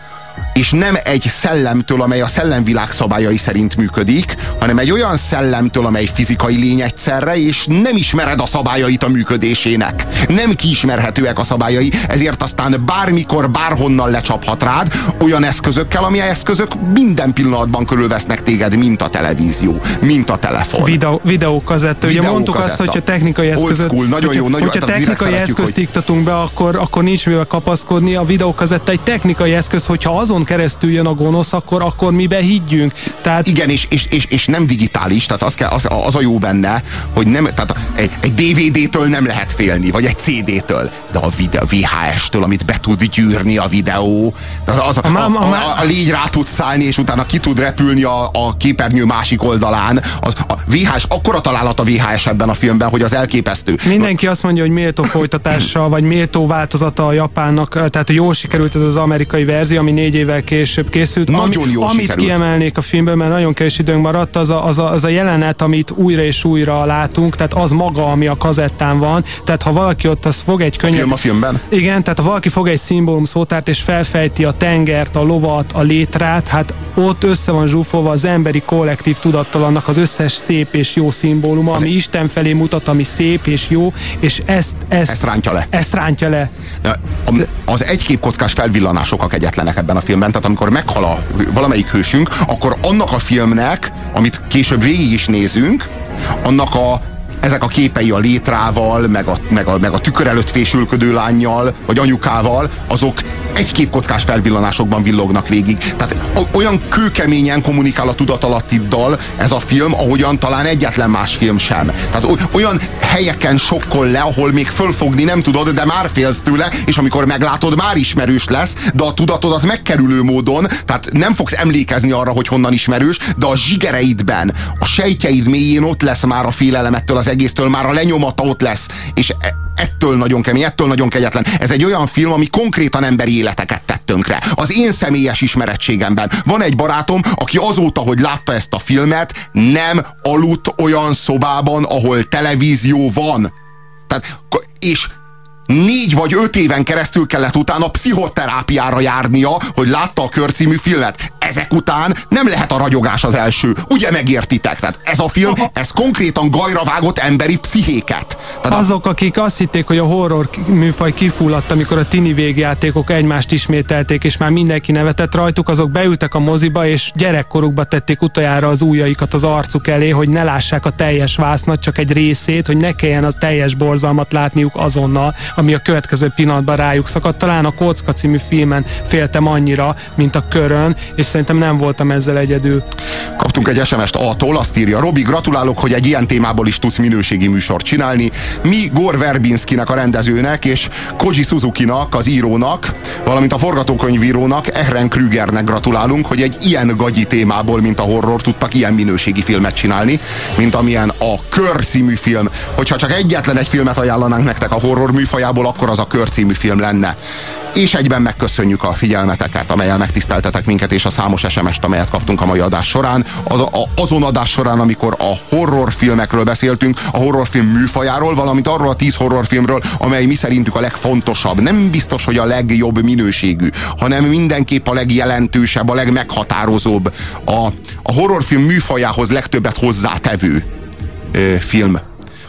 és nem egy szellemtől, amely a szellemvilág szabályai szerint működik, hanem egy olyan szellemtől, amely fizikai lény egyszerre, és nem ismered a szabályait a működésének. Nem kiismerhetőek a szabályai, ezért aztán bármikor, bárhonnan lecsaphat rád olyan eszközökkel, ami eszközök minden pillanatban körülvesznek téged, mint a televízió, mint a telefon. Videó, videókazetta. Ugye mondtuk azt, Videókazetta. hogyha technikai eszközöt, school, nagyon hogyha, jó, nagyon- hogyha direkt technikai eszközt hogy- iktatunk be, akkor, akkor nincs mivel kapaszkodni. A videókazetta egy technikai eszköz, hogyha azon keresztül jön a gonosz, akkor, akkor mibe higgyünk. Tehát Igen, és, és, és, és nem digitális, tehát az, kell, az, az a jó benne, hogy nem, tehát egy, egy DVD-től nem lehet félni, vagy egy CD-től, de a videó, VHS-től, amit be tud gyűrni a videó, az, az, a, A a, a a, légy rá tud szállni, és utána ki tud repülni a, a képernyő másik oldalán. Az, a VHS, akkora találat a VHS ebben a filmben, hogy az elképesztő. Mindenki azt mondja, hogy méltó folytatása, vagy méltó változata a japánnak, tehát jól sikerült ez az amerikai verzió, ami négy évvel később készült. Nagyon Ami, jól Amit sikerült. kiemelnék a filmből, mert nagyon kevés időnk maradt, az a, az, a, az a jelenet, amit újra és újra látunk, tehát az maga, ami a kazettán van. Tehát ha valaki ott az fog egy könyvet... film a filmben? Igen, tehát ha valaki fog egy szimbólum szótárt és felfejti a tengert, a lovat, a létrát, hát ott össze van zsúfolva az emberi kollektív tudattalannak az összes szép és jó szimbóluma, ami Isten felé mutat, ami szép és jó, és ezt, ezt, Ezt rántja le. ezt rántja le. A- Az egyképkockás felvillanások a kegyetlenek ebben a filmben, tehát amikor meghal a, valamelyik hősünk, akkor annak a filmnek, amit később végig is nézünk, annak a ezek a képei a létrával, meg a, meg, a, meg a tükör előtt fésülködő lányjal, vagy anyukával, azok egy képkockás felvillanásokban villognak végig. Tehát olyan kőkeményen kommunikál a tudatalattiddal ez a film, ahogyan talán egyetlen más film sem. Tehát olyan helyeken sokkol le, ahol még fölfogni nem tudod, de már félsz tőle, és amikor meglátod, már ismerős lesz, de a tudatodat megkerülő módon, tehát nem fogsz emlékezni arra, hogy honnan ismerős, de a zsigereidben, a sejtjeid mélyén ott lesz már a félelem ettől az egésztől, már a lenyomata ott lesz, és e- ettől nagyon kemény, ettől nagyon kegyetlen. Ez egy olyan film, ami konkrétan emberi életeket tett tönkre. Az én személyes ismerettségemben van egy barátom, aki azóta, hogy látta ezt a filmet, nem aludt olyan szobában, ahol televízió van. Tehát, és négy vagy öt éven keresztül kellett utána pszichoterápiára járnia, hogy látta a körcímű filmet. Ezek után nem lehet a ragyogás az első. Ugye megértitek? Tehát ez a film, ez konkrétan gajra vágott emberi pszichéket. Tehát Azok, akik azt hitték, hogy a horror műfaj kifulladt, amikor a tini végjátékok egymást ismételték, és már mindenki nevetett rajtuk, azok beültek a moziba, és gyerekkorukba tették utoljára az ujjaikat az arcuk elé, hogy ne lássák a teljes vásznat, csak egy részét, hogy ne kelljen az teljes borzalmat látniuk azonnal, ami a következő pillanatban rájuk szakadt. Talán a Kocka című filmen féltem annyira, mint a körön, és szerintem nem voltam ezzel egyedül. Kaptunk egy SMS-t A-tól, azt írja, Robi, gratulálok, hogy egy ilyen témából is tudsz minőségi műsort csinálni. Mi Gore Verbinskinek a rendezőnek és Koji Suzuki-nak, az írónak, valamint a forgatókönyvírónak, Ehren Krügernek gratulálunk, hogy egy ilyen gagyi témából, mint a horror, tudtak ilyen minőségi filmet csinálni, mint amilyen a Kör című film. Hogyha csak egyetlen egy filmet ajánlanánk nektek a horror műfajából, akkor az a Kör című film lenne. És egyben megköszönjük a figyelmeteket, amelyel megtiszteltetek minket, és a számos SMS-t, amelyet kaptunk a mai adás során. Az, a, azon adás során, amikor a horrorfilmekről beszéltünk, a horrorfilm műfajáról, valamint arról a tíz horrorfilmről, amely mi szerintük a legfontosabb. Nem biztos, hogy a legjobb minőségű, hanem mindenképp a legjelentősebb, a legmeghatározóbb, a, a horrorfilm műfajához legtöbbet hozzátevő ö, film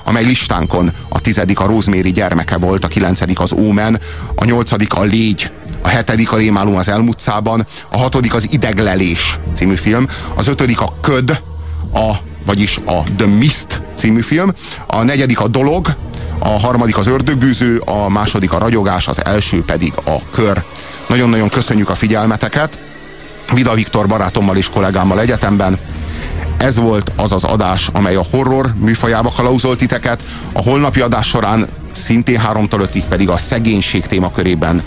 amely listánkon a tizedik a Rosemary gyermeke volt, a kilencedik az Ómen, a nyolcadik a Légy, a hetedik a Rémálom az elmutcában, a hatodik az Ideglelés című film, az ötödik a Köd, a, vagyis a The Mist című film, a negyedik a Dolog, a harmadik az Ördögűző, a második a Ragyogás, az első pedig a Kör. Nagyon-nagyon köszönjük a figyelmeteket. Vida Viktor barátommal és kollégámmal egyetemben ez volt az az adás, amely a horror műfajába kalauzolt titeket. A holnapi adás során szintén háromtól ötig pedig a szegénység témakörében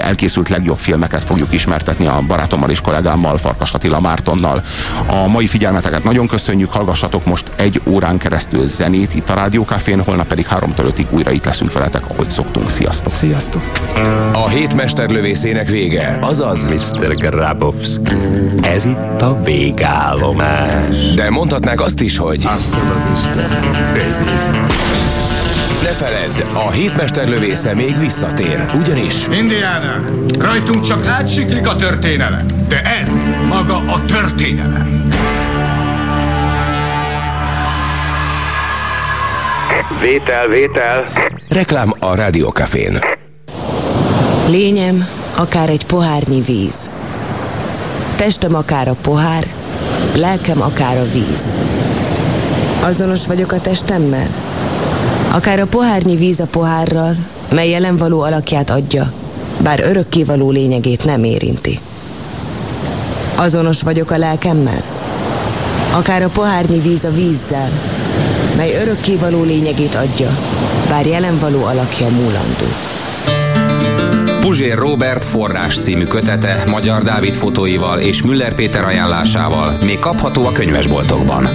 elkészült legjobb filmeket fogjuk ismertetni a barátommal és kollégámmal, Farkas Attila Mártonnal. A mai figyelmeteket nagyon köszönjük, hallgassatok most egy órán keresztül zenét itt a Rádiókafén, holnap pedig háromtól ötig újra itt leszünk veletek, ahogy szoktunk. Sziasztok! Sziasztok! A hét mesterlövészének vége, azaz Mr. Grabowski, ez itt a végállomás. De mondhatnák azt is, hogy Hasta la vista, baby. Ne feledd, a hétmesterlövésze még visszatér, ugyanis Indiana, rajtunk csak átsiklik a történelem, de ez maga a történelem. Vétel, vétel. reklám a Rádiókafén. Lényem akár egy pohárnyi víz. Testem akár a pohár, lelkem akár a víz. Azonos vagyok a testemmel? Akár a pohárnyi víz a pohárral, mely jelen való alakját adja, bár örökkévaló lényegét nem érinti. Azonos vagyok a lelkemmel? Akár a pohárnyi víz a vízzel, mely örökkévaló lényegét adja, bár jelen való alakja múlandó. Puzsér Robert forrás című kötete Magyar Dávid fotóival és Müller Péter ajánlásával még kapható a könyvesboltokban.